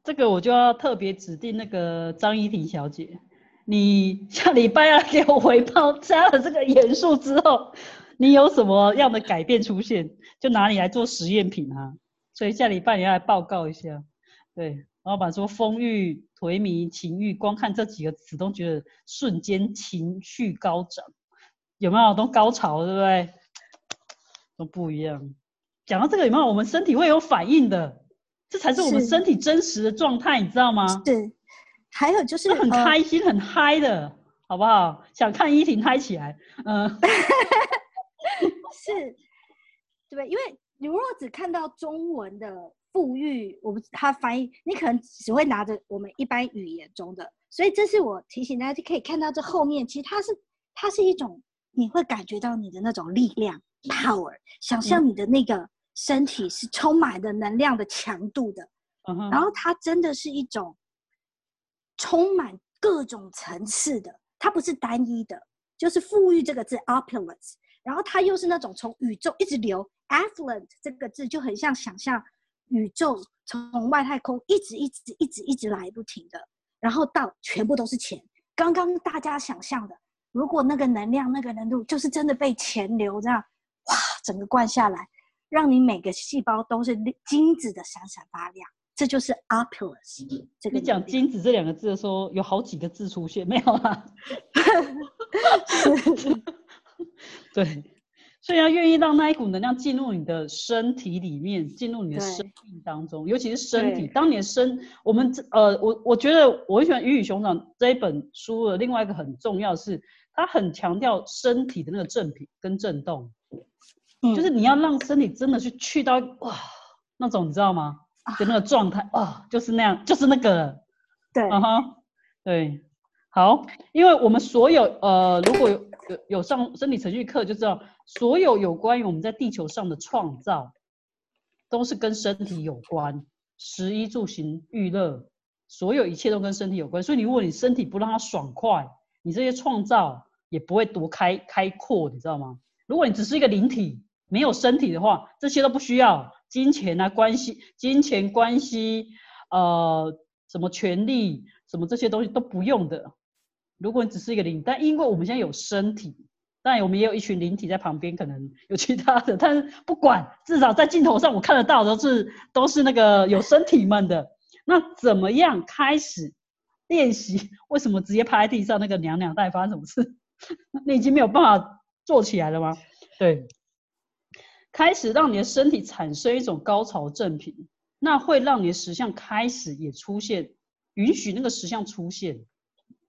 这个我就要特别指定那个张怡婷小姐，你下礼拜要给我回报，加了这个元素之后，你有什么样的改变出现，就拿你来做实验品啊。所以下礼拜你要来报告一下。对，老板说风欲、颓靡、情欲，光看这几个词都觉得瞬间情绪高涨，有没有？都高潮，对不对？都不一样。讲到这个有没有？我们身体会有反应的。这才是我们身体真实的状态，你知道吗？是，还有就是很开心、很嗨的，好不好？想看依婷嗨起来，嗯，是，对，因为你如果只看到中文的富裕，我不它翻译，你可能只会拿着我们一般语言中的，所以这是我提醒大家，就可以看到这后面，其实它是它是一种你会感觉到你的那种力量 power，想象你的那个。身体是充满的能量的强度的，然后它真的是一种充满各种层次的，它不是单一的，就是富裕这个字 opulence，然后它又是那种从宇宙一直流 affluent 这个字就很像想象宇宙从外太空一直一直一直一直来不停的，然后到全部都是钱。刚刚大家想象的，如果那个能量那个能度就是真的被钱流这样哇整个灌下来。让你每个细胞都是金子的闪闪发亮，这就是 opulence。这个你讲能量精子这两个字的时候，有好几个字出现，没有啊？对，所以要愿意让那一股能量进入你的身体里面，进入你的生命当中，尤其是身体。对当你的身，我们这呃，我我觉得我很喜欢《鱼与熊掌》这一本书的另外一个很重要的是，它很强调身体的那个振频跟震动，嗯就是你要让身体真的去去到哇那种你知道吗？就那个状态啊，就是那样，就是那个了。对，嗯哼，对，好，因为我们所有呃，如果有有有上生理程序课就知道，所有有关于我们在地球上的创造，都是跟身体有关，食衣住行娱乐，所有一切都跟身体有关。所以你，如果你身体不让它爽快，你这些创造也不会多开开阔，你知道吗？如果你只是一个灵体，没有身体的话，这些都不需要，金钱啊、关系、金钱关系，呃，什么权利，什么这些东西都不用的。如果你只是一个灵，但因为我们现在有身体，当然我们也有一群灵体在旁边，可能有其他的，但是不管，至少在镜头上我看得到的都是都是那个有身体们的。那怎么样开始练习？为什么直接趴在地上那个娘娘带发生什么事？你已经没有办法做起来了吗？对，开始让你的身体产生一种高潮正频，那会让你的实相开始也出现，允许那个实相出现，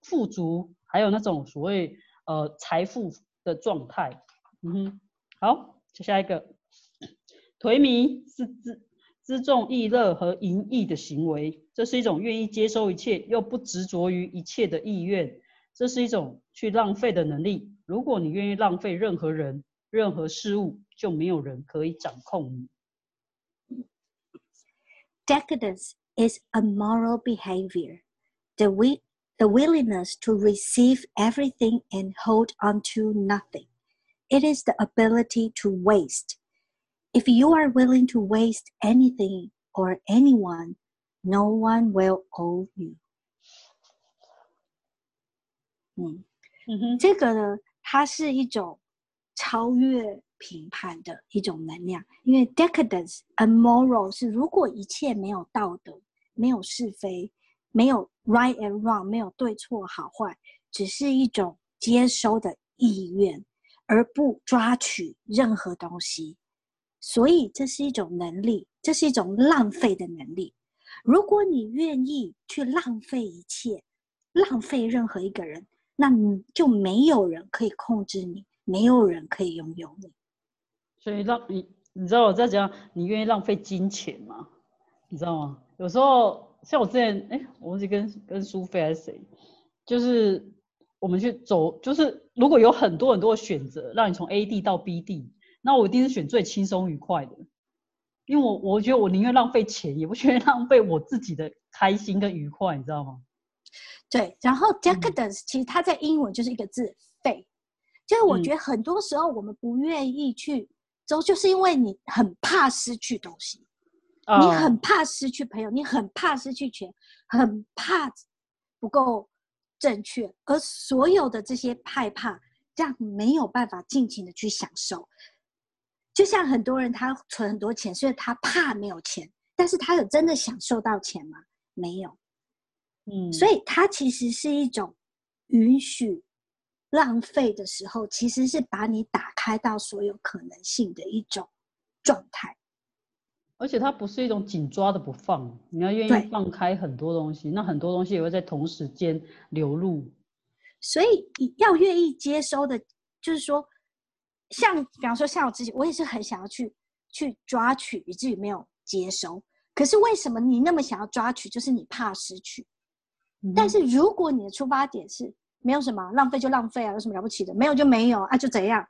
富足，还有那种所谓呃财富的状态。嗯哼，好，接下一个，颓靡是自重逸乐和淫逸的行为，这是一种愿意接收一切又不执着于一切的意愿，这是一种去浪费的能力。如果你愿意浪费任何人、任何事物，就没有人可以掌控你。 Decadence is a moral behavior, the, wi- the willingness to receive everything and hold on to nothing. It is the ability to waste. If you are willing to waste anything or anyone, no one will owe you. 嗯，嗯哼，这个呢，它是一种超越 评判的一种能量，因为 decadence and moral 是如果一切没有道德、没有是非、没有 right and wrong、没有对错好坏，只是一种接收的意愿，而不抓取任何东西，所以这是一种能力，这是一种浪费的能力。如果你愿意去浪费一切，浪费任何一个人，那就没有人可以控制你，没有人可以拥有你。所以让你，你知道我在讲，你愿意浪费金钱吗？你知道吗？有时候像我之前，哎，我忘记跟跟苏菲还是谁，就是我们去走，就是如果有很多很多的选择，让你从 A 地到 B 地，那我一定是选最轻松愉快的，因为我我觉得我宁愿浪费钱，也不愿意浪费我自己的开心跟愉快，你知道吗？对，然后 decadence、其实它在英文就是一个字废，就是我嗯觉得很多时候我们不愿意去走，就是因为你很怕失去东西，你啊很怕失去朋友，你很怕失去钱，很怕不够正确，而所有的这些害怕，这样没有办法尽情的去享受。就像很多人他存很多钱，所以他怕没有钱，但是他有真的享受到钱吗？没有。嗯，所以它其实是一种允许浪费的时候，其实是把你打开到所有可能性的一种状态。而且它不是一种紧抓的不放，你要愿意放开很多东西，那很多东西也会在同时间流入。所以你要愿意接收的，就是说，像比方说像我自己，我也是很想要去去抓取，以至于没有接收。可是为什么你那么想要抓取？就是你怕失去。但是如果你的出发点是没有什么浪费就浪费啊，有什么了不起的？没有就没有啊，就怎样，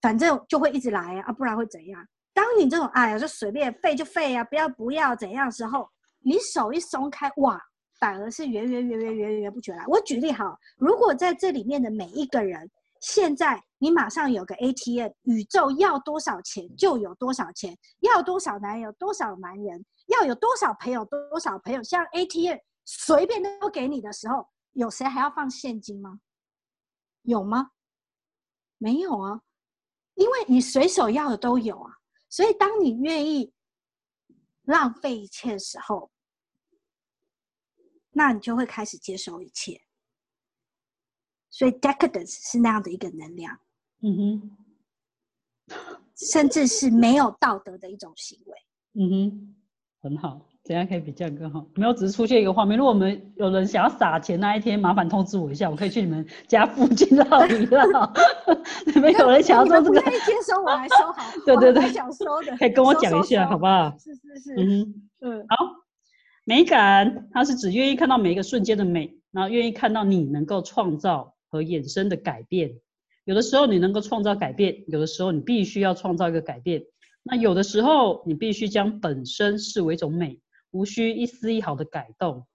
反正就会一直来啊，不然会怎样？当你这种哎呀就随便废就废啊，不要不要怎样时候，你手一松开，哇，反而是源源源源源源不绝来。我举例好，如果在这里面的每一个人，现在你马上有个 ATM，宇宙要多少钱就有多少钱，要多少男人有多少男人，要有多少朋友多少朋友，像 ATM 随便都给你的时候，有谁还要放现金吗？有吗？没有啊，因为你随手要的都有啊。所以当你愿意浪费一切的时候，那你就会开始接受一切。所以 decadence 是那样的一个能量，嗯哼，甚至是没有道德的一种行为。嗯哼，很好，怎样可以比这样更好？没有，只是出现一个画面。如果我们有人想要撒钱那一天，麻烦通知我一下，我可以去你们家附近绕一绕。你们有人想要做这个？可以接收，我来收好。对对对，想收的可以跟我讲一下，好不好？是是是，嗯，嗯，好。美感，它是指愿意看到每一个瞬间的美，然后愿意看到你能够创造和衍生的改变。有的时候你能够创造改变，有的时候你必须要创造一个改变。那有的时候你必须将本身视为一种美，无需一丝一毫的改动。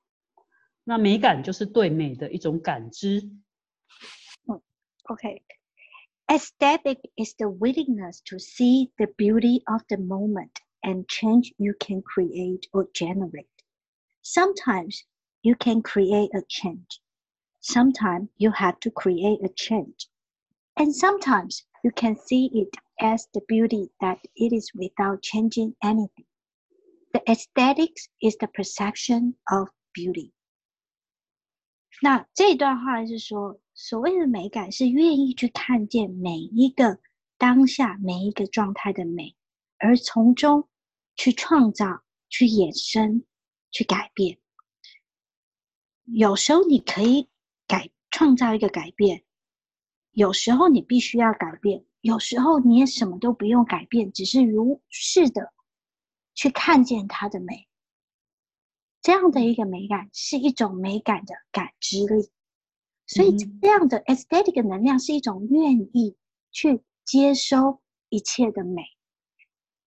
那美感就是对美的一种感知。嗯，OK。Aesthetic is the willingness to see the beauty of the moment and change you can create or generate. Sometimes you can create a change. Sometimes you have to create a change. And sometimes you can see it as the beauty that it is without changing anything. The aesthetics is the perception of beauty. 那这段话是说，所谓的美感是愿意去看见每一个当下每一个状态的美，而从中去创造、去衍生、去改变。有时候你可以改创造一个改变，有时候你必须要改变，有时候你也什么都不用改变，只是如是的去看见它的美。这样的一个美感是一种美感的感知力，所以这样的 aesthetic 能量是一种愿意去接收一切的美。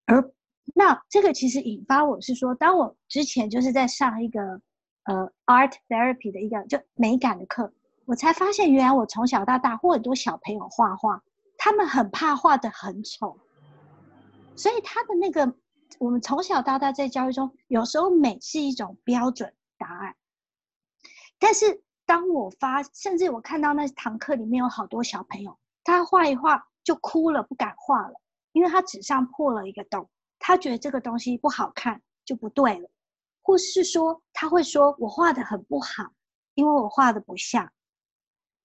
而那这个其实引发我是说，当我之前就是在上一个呃 art therapy 的一个就美感的课，我才发现原来我从小到大或很多小朋友画画，他们很怕画的很丑，所以他的那个。我们从小到大在教育中，有时候美是一种标准答案。但是当我发，甚至我看到那堂课里面有好多小朋友，他画一画就哭了，不敢画了，因为他纸上破了一个洞，他觉得这个东西不好看，就不对了，或是说他会说我画的很不好，因为我画的不像，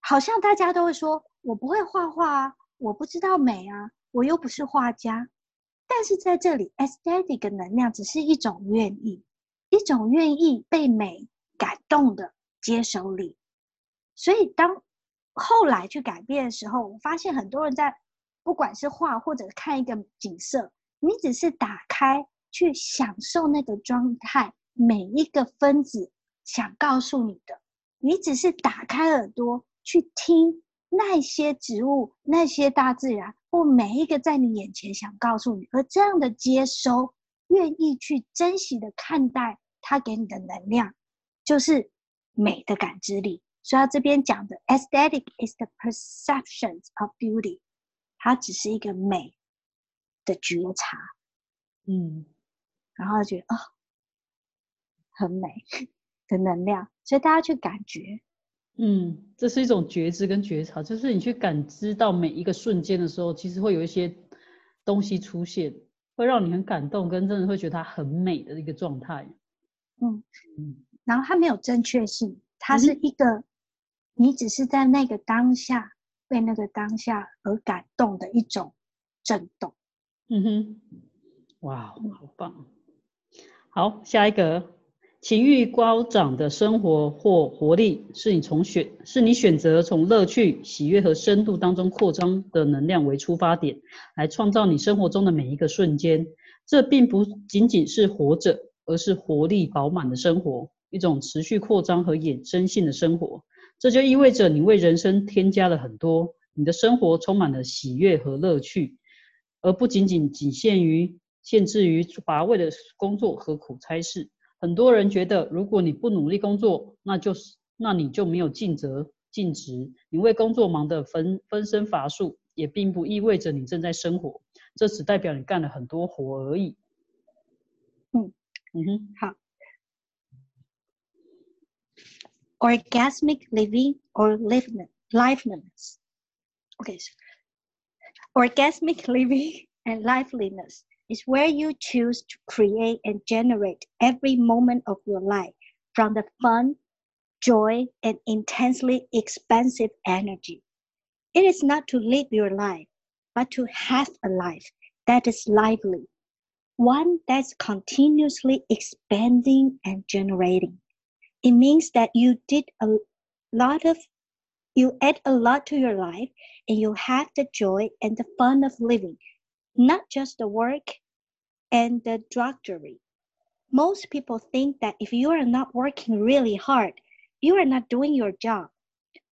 好像大家都会说我不会画画啊，我不知道美啊，我又不是画家。但是在这里，aesthetic 能量只是一种愿意，一种愿意被美感动的接收力。所以当后来去改变的时候，我发现很多人在不管是画或者看一个景色，你只是打开去享受那个状态，每一个分子想告诉你的，你只是打开耳朵去听那些植物、那些大自然。或每一个在你眼前想告诉你，而这样的接收，愿意去珍惜的看待他给你的能量，就是美的感知力。所以他这边讲的 aesthetic is the perceptions of beauty，它只是一个美的觉察，嗯，然后觉得哦，很美的能量，所以大家去感觉。嗯，这是一种觉知跟觉察，就是你去感知到每一个瞬间的时候，其实会有一些东西出现，会让你很感动，跟真的会觉得它很美的一个状态。嗯嗯，然后它没有正确性，它是一个你只是在那个当下被那个当下而感动的一种震动。嗯哼，哇，好棒！好，下一个。情欲高涨的生活或活力，是你从选是你选择从乐趣、喜悦和深度当中扩张的能量为出发点，来创造你生活中的每一个瞬间。这并不仅仅是活着，而是活力饱满的生活，一种持续扩张和衍生性的生活。这就意味着你为人生添加了很多，你的生活充满了喜悦和乐趣，而不仅仅仅限于限制于乏味的工作和苦差事。很多人觉得，如果你不努力工作，那就是那你就没有尽责尽职。你为工作忙得分分身乏术，也并不意味着你正在生活。这只代表你干了很多活而已。嗯嗯哼，好。Orgasmic living or liveliness. Okay. Orgasmic living and liveliness is where you choose to create and generate every moment of your life from the fun, joy, and intensely expansive energy. It is not to live your life, but to have a life that is lively, one that's continuously expanding and generating. It means that you did a lot of, you add a lot to your life and you have the joy and the fun of living, not just the work and the drudgery. Most people think that if you are not working really hard, you are not doing your job.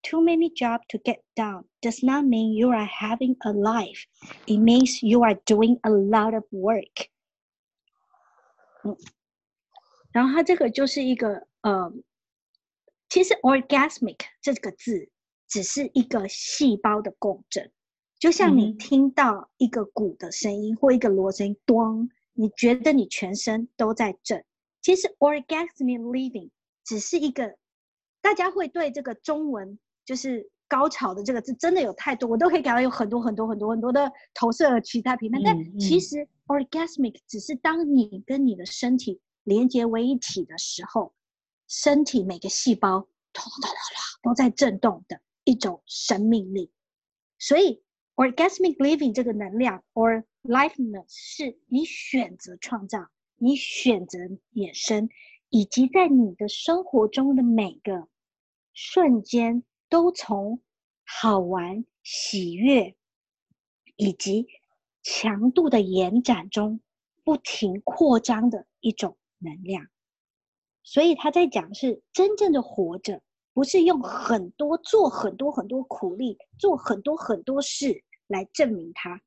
Too many jobs to get done does not mean you are having a life. It means you are doing a lot of work. 嗯，然后它这个就是一个呃，其实 orgasmic 这个字只是一个细胞的共振， 就像你听到一个鼓的声音或一个锣声，咚，你觉得你全身都在震。其实 orgasmic living 只是一个，大家会对这个中文就是高潮的这个字真的有太多，我都可以感到有很多很多很多很多的投射其他评判，但其实 orgasmic 只是当你跟你的身体连接为一体的时候，身体每个细胞都在震动的一种生命力。所以 orgasmic living 这个能量 or liveness 是你选择创造，你选择衍生，以及在你的生活中的每个瞬间都从好玩、喜悦以及强度的延展中不停扩张的一种能量。所以他在讲是真正的活着，不是用很多做很多很多苦力，做很多很多事来证明它。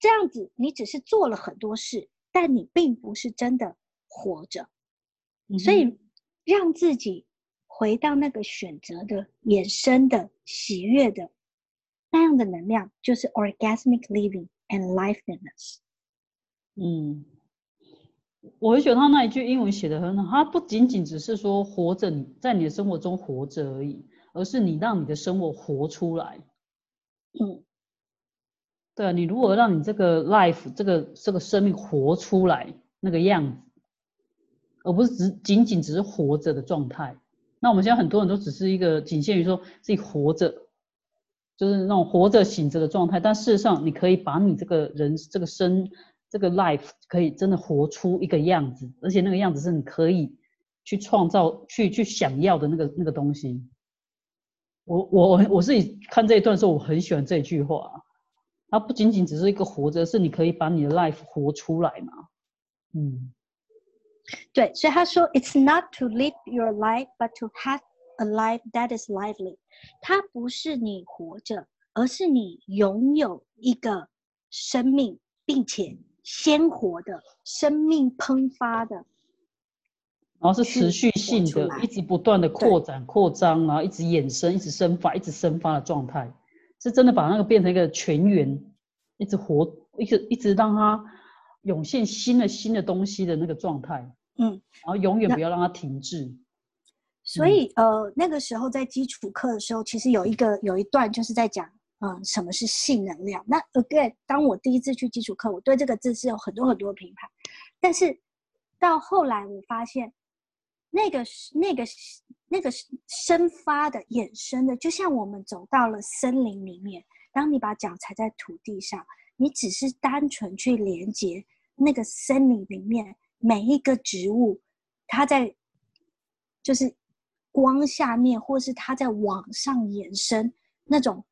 这样子，你只是做了很多事，但你并不是真的活着。所嗯以，让自己回到那个选择的、衍生的、喜悦的那样的能量，就是 orgasmic living and liveliness。嗯，我会觉得他那一句英文写的很好，他不仅仅只是说活着你在你的生活中活着而已，而是你让你的生活活出来。嗯，对啊，你如果让你这个 life 这个这个生命活出来那个样子，而不是只仅仅只是活着的状态，那我们现在很多人都只是一个仅限于说自己活着，就是那种活着醒着的状态。但事实上，你可以把你这个人这个生这个 life 可以真的活出一个样子，而且那个样子是你可以去创造、去去想要的那个那个东西。我我我我自己看这一段时候，我很喜欢这句话。它不仅仅只是一个活着，是你可以把你的 life 活出来嘛。嗯对，所以他说，It's not to live your life, but to have a life that is lively。它不是你活着，而是你拥有一个生命，并且鲜活的生命喷发的。然后是持续性的，一直不断的扩展、扩张，然后一直衍生、一直生发、一直生发的状态，是真的把那个变成一个全员，一直活，一直一直让它涌现新的新的东西的那个状态，嗯，然后永远不要让它停滞。所以呃，那个时候在基础课的时候，其实有一个有一段就是在讲，嗯、什么是性能量。那 again，当我第一次去基础课，我对这个字是有很多很多评判，但是到后来我发现，那个那个那个生发的、衍生的，就像我们走到了森林里面，当你把脚踩在土地上，你只是单纯去连接那个森林里面每一个植物，它在就是光下面，或是它在往上延伸那种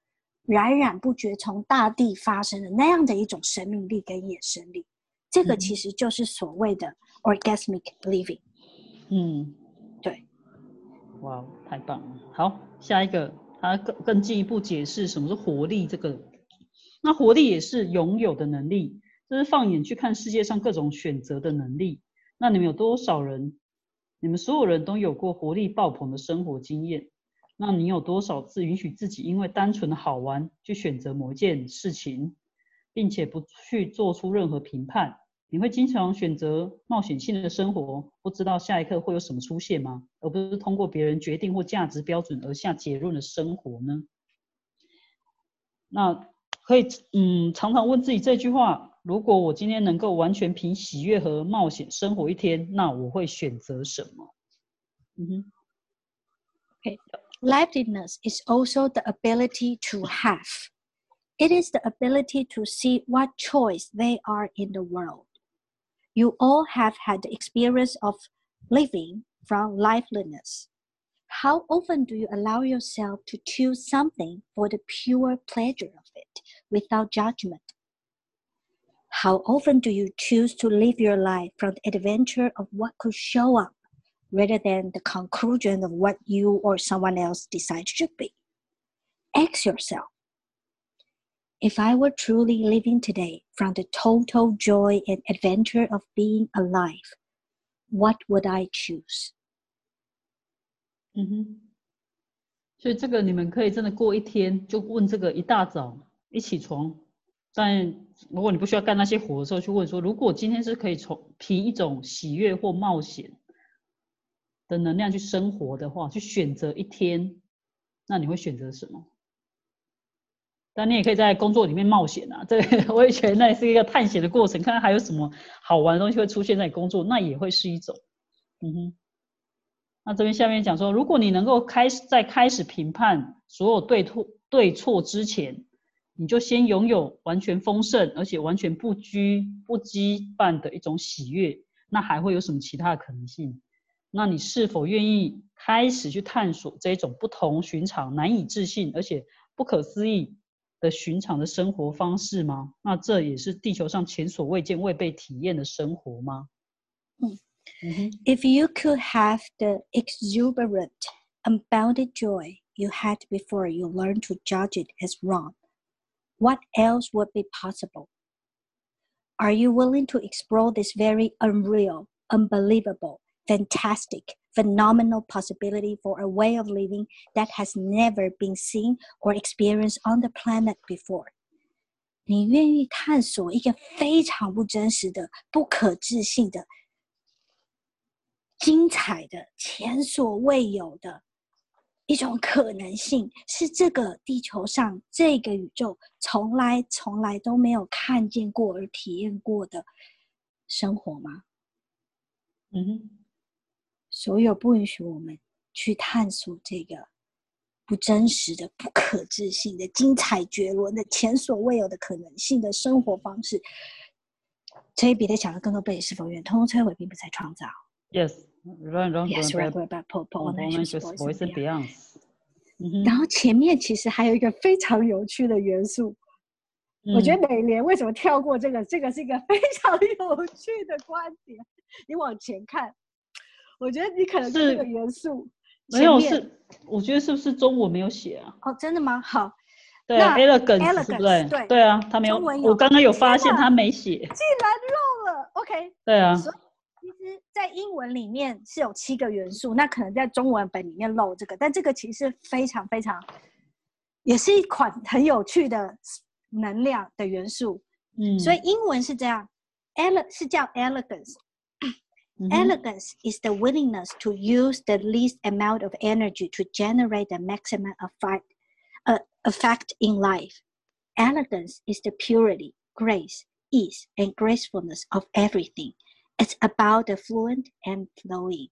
冉冉不绝从大地发生的那样的一种生命力跟野生力，这个嗯其实就是所谓的 orgasmic living。嗯，对，哇，太棒了！好，下一个，他更更进一步解释什么是活力。这个，那活力也是拥有的能力，就是放眼去看世界上各种选择的能力。那你们有多少人？你们所有人都有过活力爆棚的生活经验。那你有多少次允许自己因为单纯的好玩去选择某一件事情，并且不去做出任何评判？你会经常选择冒险性的生活，不知道下一刻会有什么出现吗？而不是通过别人决定或价值标准而下结论的生活呢？那可以嗯常常问自己这句话：如果我今天能够完全凭喜悦和冒险生活一天，那我会选择什么？嗯哼。Liveliness is also the ability to have. It is the ability to see what choice they are in the world. You all have had the experience of living from liveliness. How often do you allow yourself to choose something for the pure pleasure of it without judgment? How often do you choose to live your life from the adventure of what could show up rather than the conclusion of what you or someone else decides should be? Ask yourself if I were truly living today from the total joy and adventure of being alive, what would I choose? 嗯哼，所以这个你们可以真的过一天就问这个，一大早一起床，但如果你不需要干那些活的时候，去问说，如果今天是可以从凭一种喜悦或冒险 的能量去生活的话，去选择一天，那你会选择什么？但你也可以在工作里面冒险啊，这 我也觉得那也是一个探险的过程，看看还有什么好玩的东西会出现在工作，那也会是一种，嗯哼。那这边下面讲说，如果你能够开始在开始评判所有对错对错之前，你就先拥有完全丰盛而且完全不拘不羁绊的一种喜悦，那还会有什么其他的可能性？那你是否愿意开始去探索这种不同寻常、难以置信而且不可思议的寻常的生活方式吗？那这也是地球上前所未见、未被体验的生活吗？嗯嗯哼。 If you could have the exuberant, unbounded joy you had before you learned to judge it as wrong, what else would be possible? Are you willing to explore this very unreal, unbelievable, fantastic, phenomenal possibility for a way of living that has never been seen or experienced on the planet before? 你愿意探索一个非常不真实的、不可置信的、精彩的、前所未有的一种可能性，是这个地球上这个宇宙从来从来都没有看见过而体验过的生活吗？嗯哼， 所有不允许我们去探索这个不真实的、不可置信的、精彩绝伦的、前所未有的可能性的生活方式，所以，彼得想的更多被是否愿通通摧毁，并不再创造。Yes, run, run, Yes, run, right, right, right, po- po- on on just actions, voice and beyond. 然后前面其实还有一个非常有趣的元素，我觉嗯得美莲为什么跳过这个？这个是一个非常有趣的观点。你往前看，我觉得你可能是这是个元素没有是，我觉得是不是中文没有写啊？哦，真的吗？好，对啊，elegance 是不对？对啊，他没有，有我刚刚有发现他没写。竟然漏了。OK，对啊，所以其实，在英文里面是有七个元素，那可能在中文本里面漏这个，但这个其实非常非常，也是一款很有趣的能量的元素。嗯，所以英文是这样，ele 是叫 elegance。嗯哼 Elegance is the willingness to use the least amount of energy to generate the maximum effect, uh, effect in life. Elegance is the purity, grace, ease, and gracefulness of everything. It's about the fluent and flowing.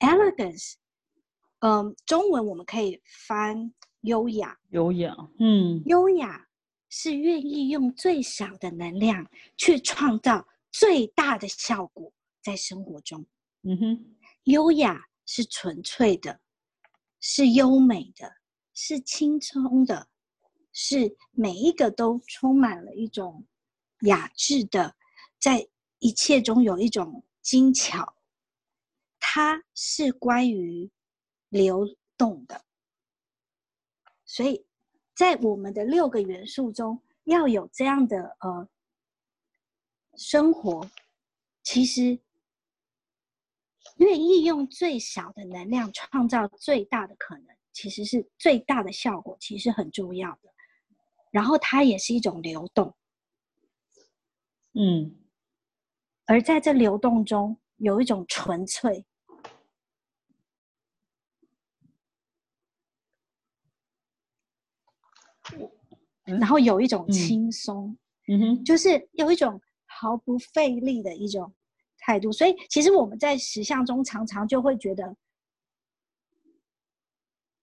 Elegance，嗯，中文我们可以翻优雅。优雅，嗯优雅是愿意用最少的能量去创造 最大的效果在生活中。嗯哼，优雅是纯粹的，是优美的，是轻松的，是每一个都充满了一种雅致的，在一切中有一种精巧。它是关于流动的，所以在我们的六个元素中，要有这样的呃生活，其实愿意用最小的能量创造最大的可能，其实是最大的效果，其实很重要的。然后它也是一种流动，嗯而在这流动中有一种纯粹。嗯然后有一种嗯轻松，嗯哼，就是有一种毫不费力的一种态度。所以其实我们在实相中常常就会觉得，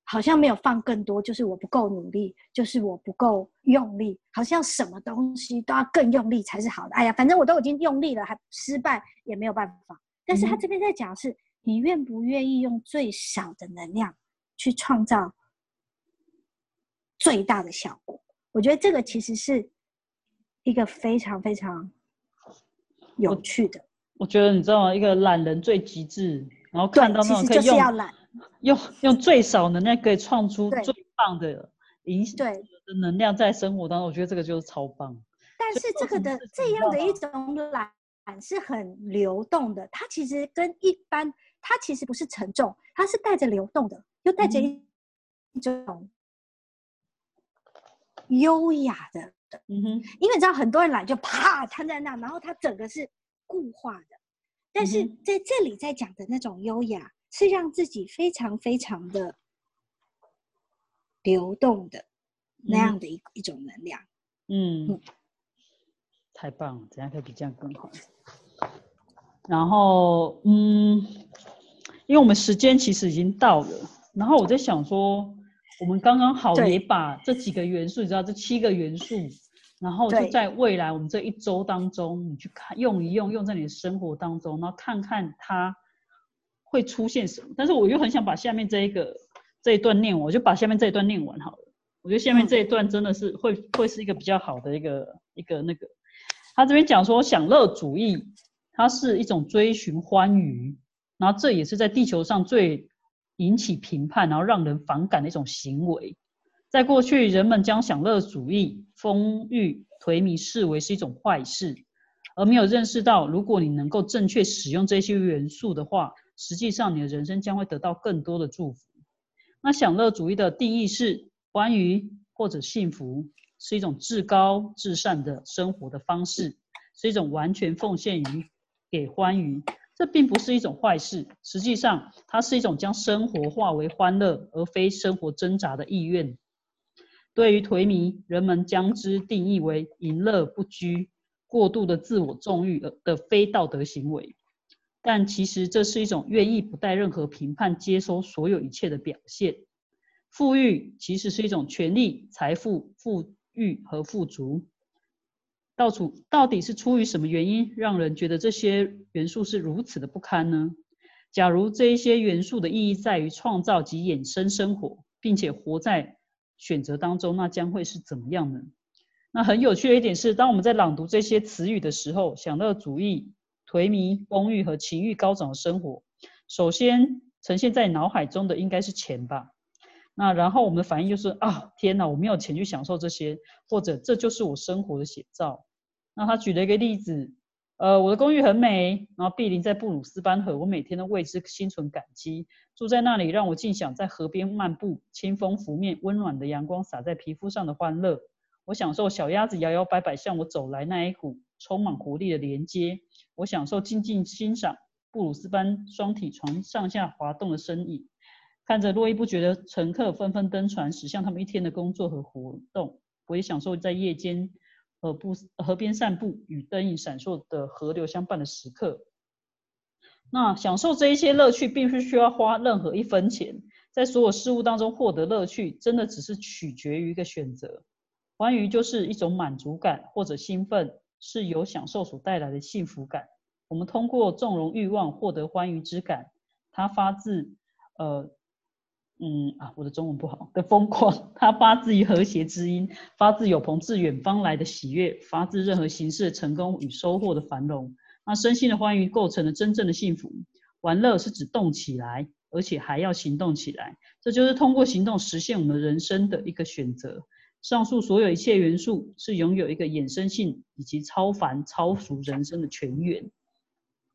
好像没有放更多，就是我不够努力，就是我不够用力，好像什么东西都要更用力才是好的。哎呀，反正我都已经用力了，还失败也没有办法。但是他嗯这边在讲是，你愿不愿意用最少的能量去创造最大的效果？我觉得这个其实是一个非常非常有趣的。我觉得你知道吗？一个懒人最极致，然后看到，那种可以用是要懒。用用最少能量可以创出最棒的影响对的能量在生活当中，我觉得这个就是超棒。但是这个的这样的一种懒是很流动的，它其实跟一般，它其实不是沉重，它是带着流动的，又带着一一种优雅的。嗯哼，因为你知道很多人懒就啪瘫在那，然后他整个是固化的。但是在这里在讲的那种优雅，是让自己非常非常的流动的那样的一、一种能量。嗯嗯，太棒了，怎样可以比这样更好？然后，嗯，因为我们时间其实已经到了，然后我在想说，我们刚刚好也把这几个元素，你知道这七个元素，然后就在未来我们这一周当中，你去看用一用，用在你的生活当中，然后看看它会出现什么。但是我又很想把下面这一个这一段念完，我就把下面这一段念完好了。我觉得下面嗯这一段真的是会、会是一个比较好的一个一个那个，他这边讲说享乐主义，它是一种追寻欢愉，然后这也是在地球上最引起评判，然后让人反感的一种行为。在过去，人们将享乐主义、丰裕、颓靡视为是一种坏事，而没有认识到，如果你能够正确使用这些元素的话，实际上你的人生将会得到更多的祝福。那享乐主义的定义是欢愉或者幸福，是一种至高至善的生活的方式，是一种完全奉献于给欢愉。这并不是一种坏事，实际上它是一种将生活化为欢乐，而非生活挣扎的意愿。对于颓靡，人们将之定义为淫乐不拘、过度的自我纵欲的非道德行为。但其实这是一种愿意不带任何评判接收所有一切的表现。富裕其实是一种权利、财富、富裕和富足。到处到底是出于什么原因，让人觉得这些元素是如此的不堪呢？假如这一些元素的意义在于创造及衍生生活，并且活在选择当中，那将会是怎么样呢？那很有趣的一点是，当我们在朗读这些词语的时候，享乐主义、颓靡、丰裕和情欲高涨的生活，首先呈现在脑海中的应该是钱吧。那然后我们的反应就是啊，天哪，我没有钱去享受这些，或者这就是我生活的写照。那他举了一个例子，呃，我的公寓很美，然后毗邻在布鲁斯班河，我每天都为之心存感激。住在那里，让我尽享在河边漫步，清风拂面，温暖的阳光洒在皮肤上的欢乐。我享受小鸭子摇摇摆摆向我走来那一股充满活力的连接。我享受静静欣赏布鲁斯班双体床上下滑动的身影，看着络绎不绝的乘客纷纷登船驶向他们一天的工作和活动。我也享受在夜间河步河边散步，与灯影闪烁的河流相伴的时刻。那享受这一些乐趣，并不需要花任何一分钱，在所有事物当中获得乐趣，真的只是取决于一个选择。欢愉就是一种满足感或者兴奋，是由享受所带来的幸福感。我们通过纵容欲望获得欢愉之感，它发自呃嗯啊，我的中文不好的疯狂，它 发自于和谐之音，发自有朋自远方来的喜悦，发自任何形式的成功与收获的繁荣。那身心的欢愉构成了真正的幸福。玩乐是指动起来，而且还要行动起来，这就是通过行动实现我们人生的一个选择。上述所有一切元素是拥有一个衍生性以及超凡超俗人生的泉源。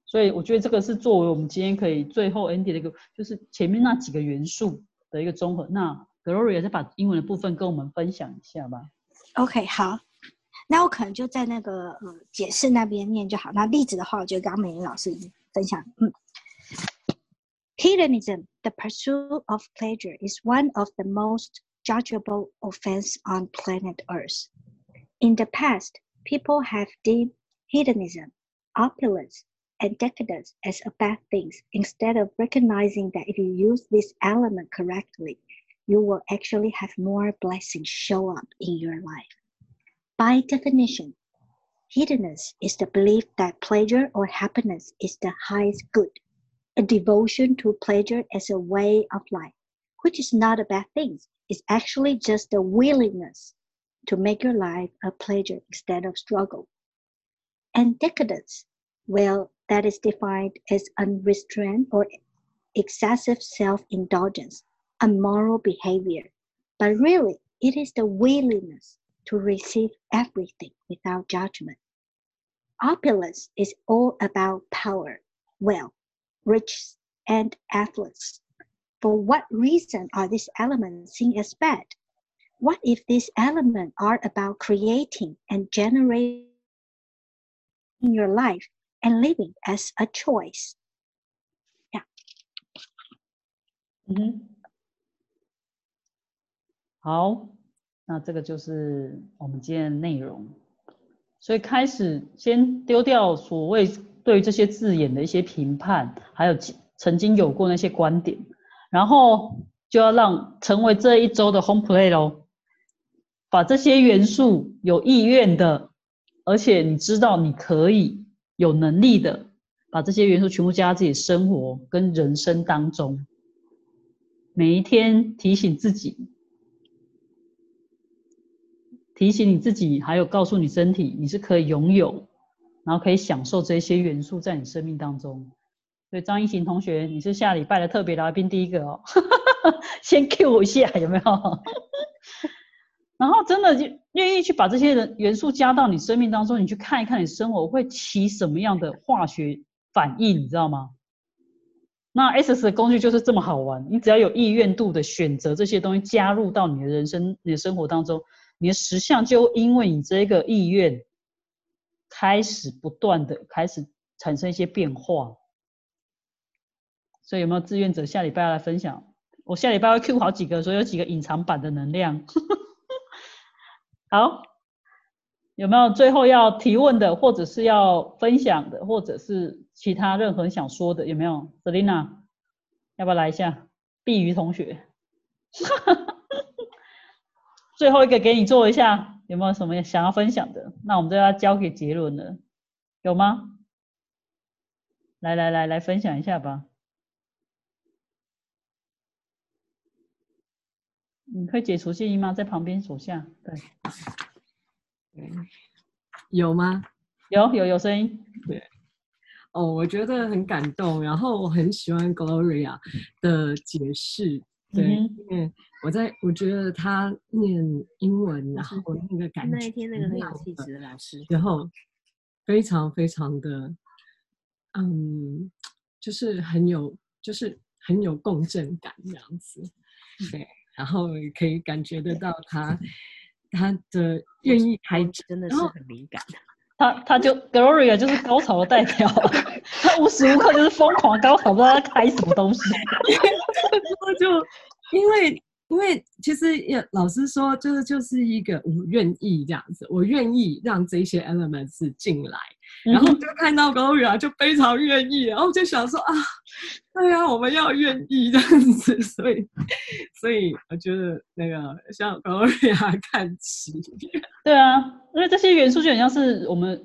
所以我觉得这个是作为我们今天可以最后 ending 的一个，就是前面那几个元素的一个综合。那 Gloria 再把英文的部分跟我们分享一下吧。 OK，好，那我可能就在那个呃解释那边念就好。那例子的话，我觉得刚刚美玲老师已经分享，嗯。Hedonism, the pursuit of pleasure, is one of the most judgeable offense on planet Earth. In the past, people have deemed hedonism, opulence, and decadence as a bad things instead of recognizing that if you use this element correctly, you will actually have more blessings show up in your life. By definition, hedonism is the belief that pleasure or happiness is the highest good, a devotion to pleasure as a way of life, which is not a bad thing. It's actually just a willingness to make your life a pleasure instead of struggle. And decadence, well, that is defined as unrestrained or excessive self indulgence, immoral behavior. But really, it is the willingness to receive everything without judgment. Opulence is all about power, wealth, riches, and affluence. For what reason are these elements seen as bad? What if these elements are about creating and generating in your life and living as a choice? Yeah. 嗯哼，好，那这个就是我们今天的内容。所以开始先丢掉所谓对这些字眼的一些评判，还有曾经有过那些观点，然后就要让成为这一周的 home play 咯，把这些元素有意愿的，而且你知道你可以有能力的，把这些元素全部加到自己生活跟人生当中，每一天提醒自己。提醒你自己，还有告诉你身体，你是可以拥有，然后可以享受这些元素在你生命当中。所以张一行同学，你是下礼拜的特别来宾第一个哦，先 Q 我一下有没有？然后真的就愿意去把这些人元素加到你生命当中，你去看一看你生活会起什么样的化学反应，你知道吗？那 S S 的工具就是这么好玩，你只要有意愿度的选择这些东西加入到你的人生、你的生活当中。你的实相就因为你这个意愿，开始不断的开始产生一些变化。所以有没有志愿者下礼拜要来分享？我下礼拜会 Q 好几个，所以有几个隐藏版的能量。好，有没有最后要提问的，或者是要分享的，或者是其他任何想说的？有没有？Selina，要不要来一下？碧鱼同学。最后一个给你做一下，有没有什么想要分享的？那我们就要交给杰伦了，有吗？来来来来分享一下吧。你会解除静音吗？在旁边手下，对，对有吗？有有有声音。对，哦，我觉得很感动，然后我很喜欢 Gloria 的解释。对，因为我在我觉得他念英文，然后那个感觉，那一天那个很有气质的老师，然后非常非常的，嗯，就是很有，就是很有共振感这样子，对，然后可以感觉得到他他的愿意开，真的是很敏感的，他他就 Gloria 就是高潮的代表，他无时无刻就是疯狂高潮，不知道他开什么东西，然后就。因为，因为其实也老实说，就是就是一个我愿意这样子，我愿意让这些 elements 进来，然后就看到 Gloria 就非常愿意，然后就想说啊，对啊，我们要愿意这样子，所以，所以我觉得那个像 Gloria 看齐。对啊，因为这些元素就很像是我们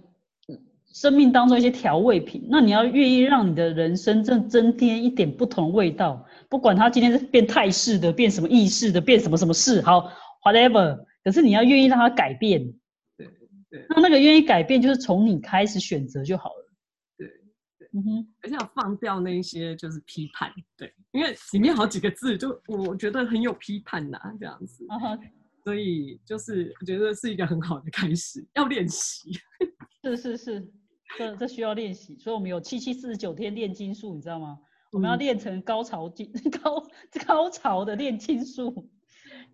生命当中一些调味品，那你要愿意让你的人生正增添一点不同味道。不管他今天是变态式的，变什么意识的，变什么什么事，好，whatever。可是你要愿意让他改变，对对。那那个愿意改变，就是从你开始选择就好了。对对，嗯哼。而且要放掉那一些就是批判，对，因为里面好几个字，就我觉得很有批判呐，这样子。所以就是我觉得是一个很好的开始，要练习。是是是，这这需要练习，所以我们有七七四十九天炼金术，你知道吗？我们要练成高潮技 高高潮的炼金术，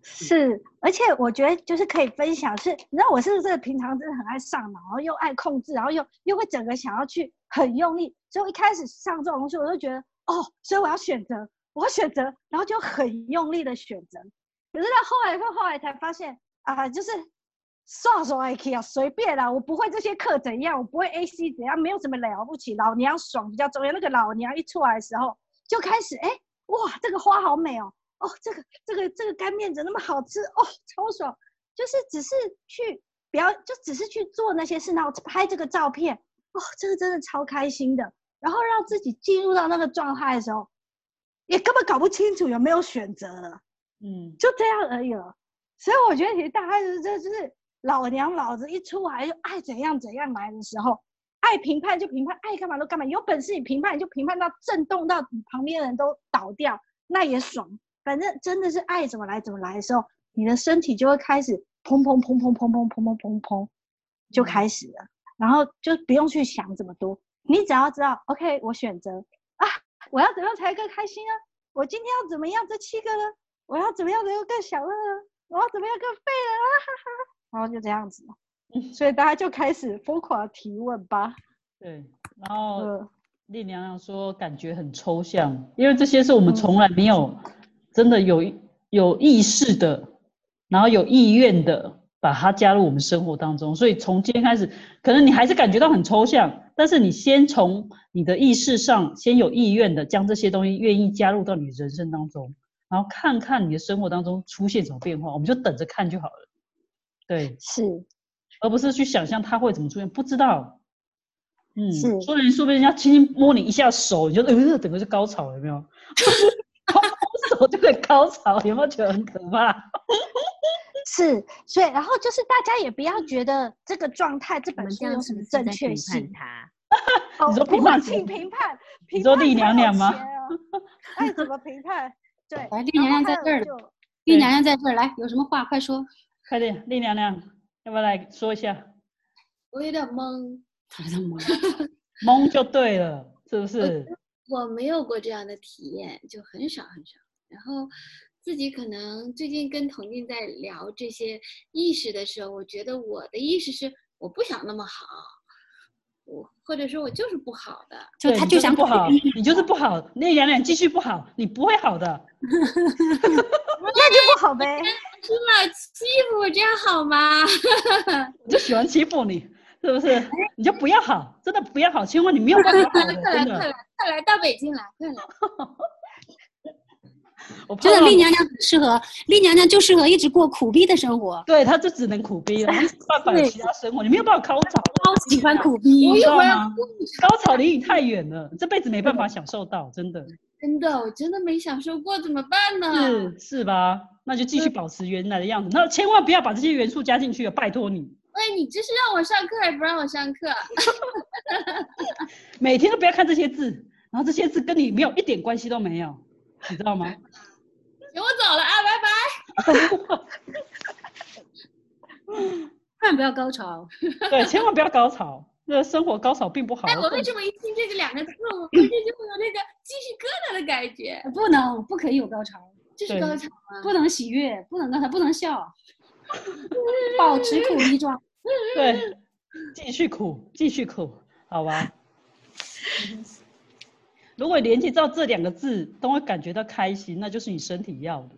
是，而且我觉得就是可以分享，是，你知道我是不是平常真的很爱上脑，然后又爱控制，然后又又会整个想要去很用力，所以我一开始上这种东西，我就觉得哦，所以我要选择，我要选择，然后就很用力的选择，可是到后来后后来才发现啊，就是刷刷 IK 啊，随便啦，我不会这些课怎样，我不会 AC 怎样，没有什么了不起，老娘爽比较重要。那个老娘一出来的时候，就开始哎，哇，这个花好美哦，哦，这个这个这个干面怎么那么好吃哦，超爽。就是只是去表，就只是去做那些事，然后拍这个照片，哦，这个真的超开心的。然后让自己进入到那个状态的时候，也根本搞不清楚有没有选择了，嗯，就这样而已了。所以我觉得其实大概是这就是老娘老子一出来就爱怎样怎样来的时候，爱评判就评判，爱干嘛都干嘛。有本事你评判你就评判到震动到你旁边的人都倒掉，那也爽。反正真的是爱怎么来怎么来的时候，你的身体就会开始砰砰砰砰砰砰砰砰砰砰就开始了，然后就不用去想这么多。你只要知道，OK，我选择啊，我要怎么样才更开心啊？我今天要怎么样？这七个呢？我要怎么样能够更享乐呢？我要怎么样更废了啊？哈哈，然后就这样子，所以大家就开始疯狂提问吧。对，然后呃，丽娘娘说感觉很抽象，因为这些是我们从来没有真的有有意识的，然后有意愿的把它加入我们生活当中，所以从今天开始，可能你还是感觉到很抽象，但是你先从你的意识上先有意愿的将这些东西愿意加入到你人生当中，然后看看你的生活当中出现什么变化，我们就等着看就好了。对，是而不是去想象他会怎么出现，不知道。嗯，是说不定说不定人家轻轻摸你一下手，你就呃，整个是高潮，有没有？摸 手就会高潮，有没有觉得很可怕？是，所以然后就是大家也不要觉得这个状态这本书有什么正确性判。他？哦你说评判请评判，你说丽娘娘吗钱哦爱怎么评判？对，来，丽娘娘在这儿，就丽娘娘在这儿，来，有什么话快说。快点，丽娘娘，要不要来说一下？我有点懵，她在懵懵就对了，是不是？我没有过这样的体验，就很少很少。然后自己可能最近跟童静在聊这些意识的时候，我觉得我的意识是我不想那么好，我或者说我就是不好的。就他就是想不好，你就是不好。那两两继续不好，你不会好的。那就不好呗。出来欺负我，这样好吗？我就喜欢欺负你，是不是？你就不要好，真的不要好，千万你没有办法好的，快来真的。快来快来到北京来，快来！我觉得丽娘娘很适合，丽娘娘就适合一直过苦逼的生活，对，她就只能苦逼了，没办法有其他生活，你没有办法高潮，超喜欢苦逼我。知一会儿道吗？高潮离你太远了，这辈子没办法享受到，真的真的，我真的没享受过，怎么办呢？是是吧？那就继续保持原来的样子，那千万不要把这些元素加进去了，拜托你，喂，你这是让我上课还是不让我上课？每天都不要看这些字，然后这些字跟你没有一点关系都没有，你知道吗？行，我走了啊，拜拜。千万不要高潮，对，千万不要高潮，那生活高潮并不好。哎，我为什么一听这个两个字，我浑身就会有那个鸡皮疙瘩的感觉？不能，不可以有高潮，对这是高潮吗？不能喜悦，不能高潮，不能笑，保持苦逼状。对，继续苦，继续苦，好吧？如果连接到这两个字都会感觉到开心，那就是你身体要的。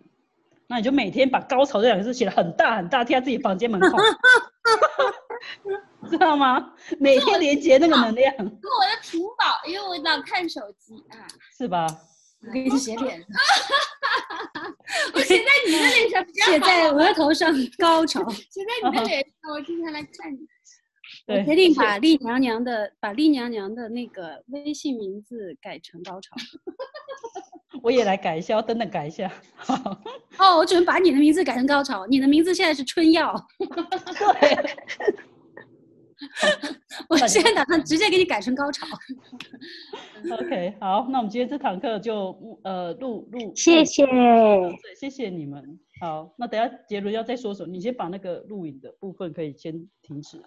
那你就每天把“高潮”这两个字写的很大很大，贴在自己房间门口，知道吗？每天连接那个能量，跟我的屏保，因为我老看手机啊。是吧？我给你写脸上，我写在你的脸上写在额头上，高潮。写在你的脸上，我经常来看你。我对，决定把丽娘娘的把丽娘娘的那个微信名字改成高潮。我也来改一下，要等等改一下。哦，我准备把你的名字改成高潮，你的名字现在是春药，对，我现在打算直接给你改成高潮。OK，好，那我们今天这堂课就呃录录，录谢谢。对，谢谢你们。好，那等下杰伦要再说什么，你先把那个录影的部分可以先停止了。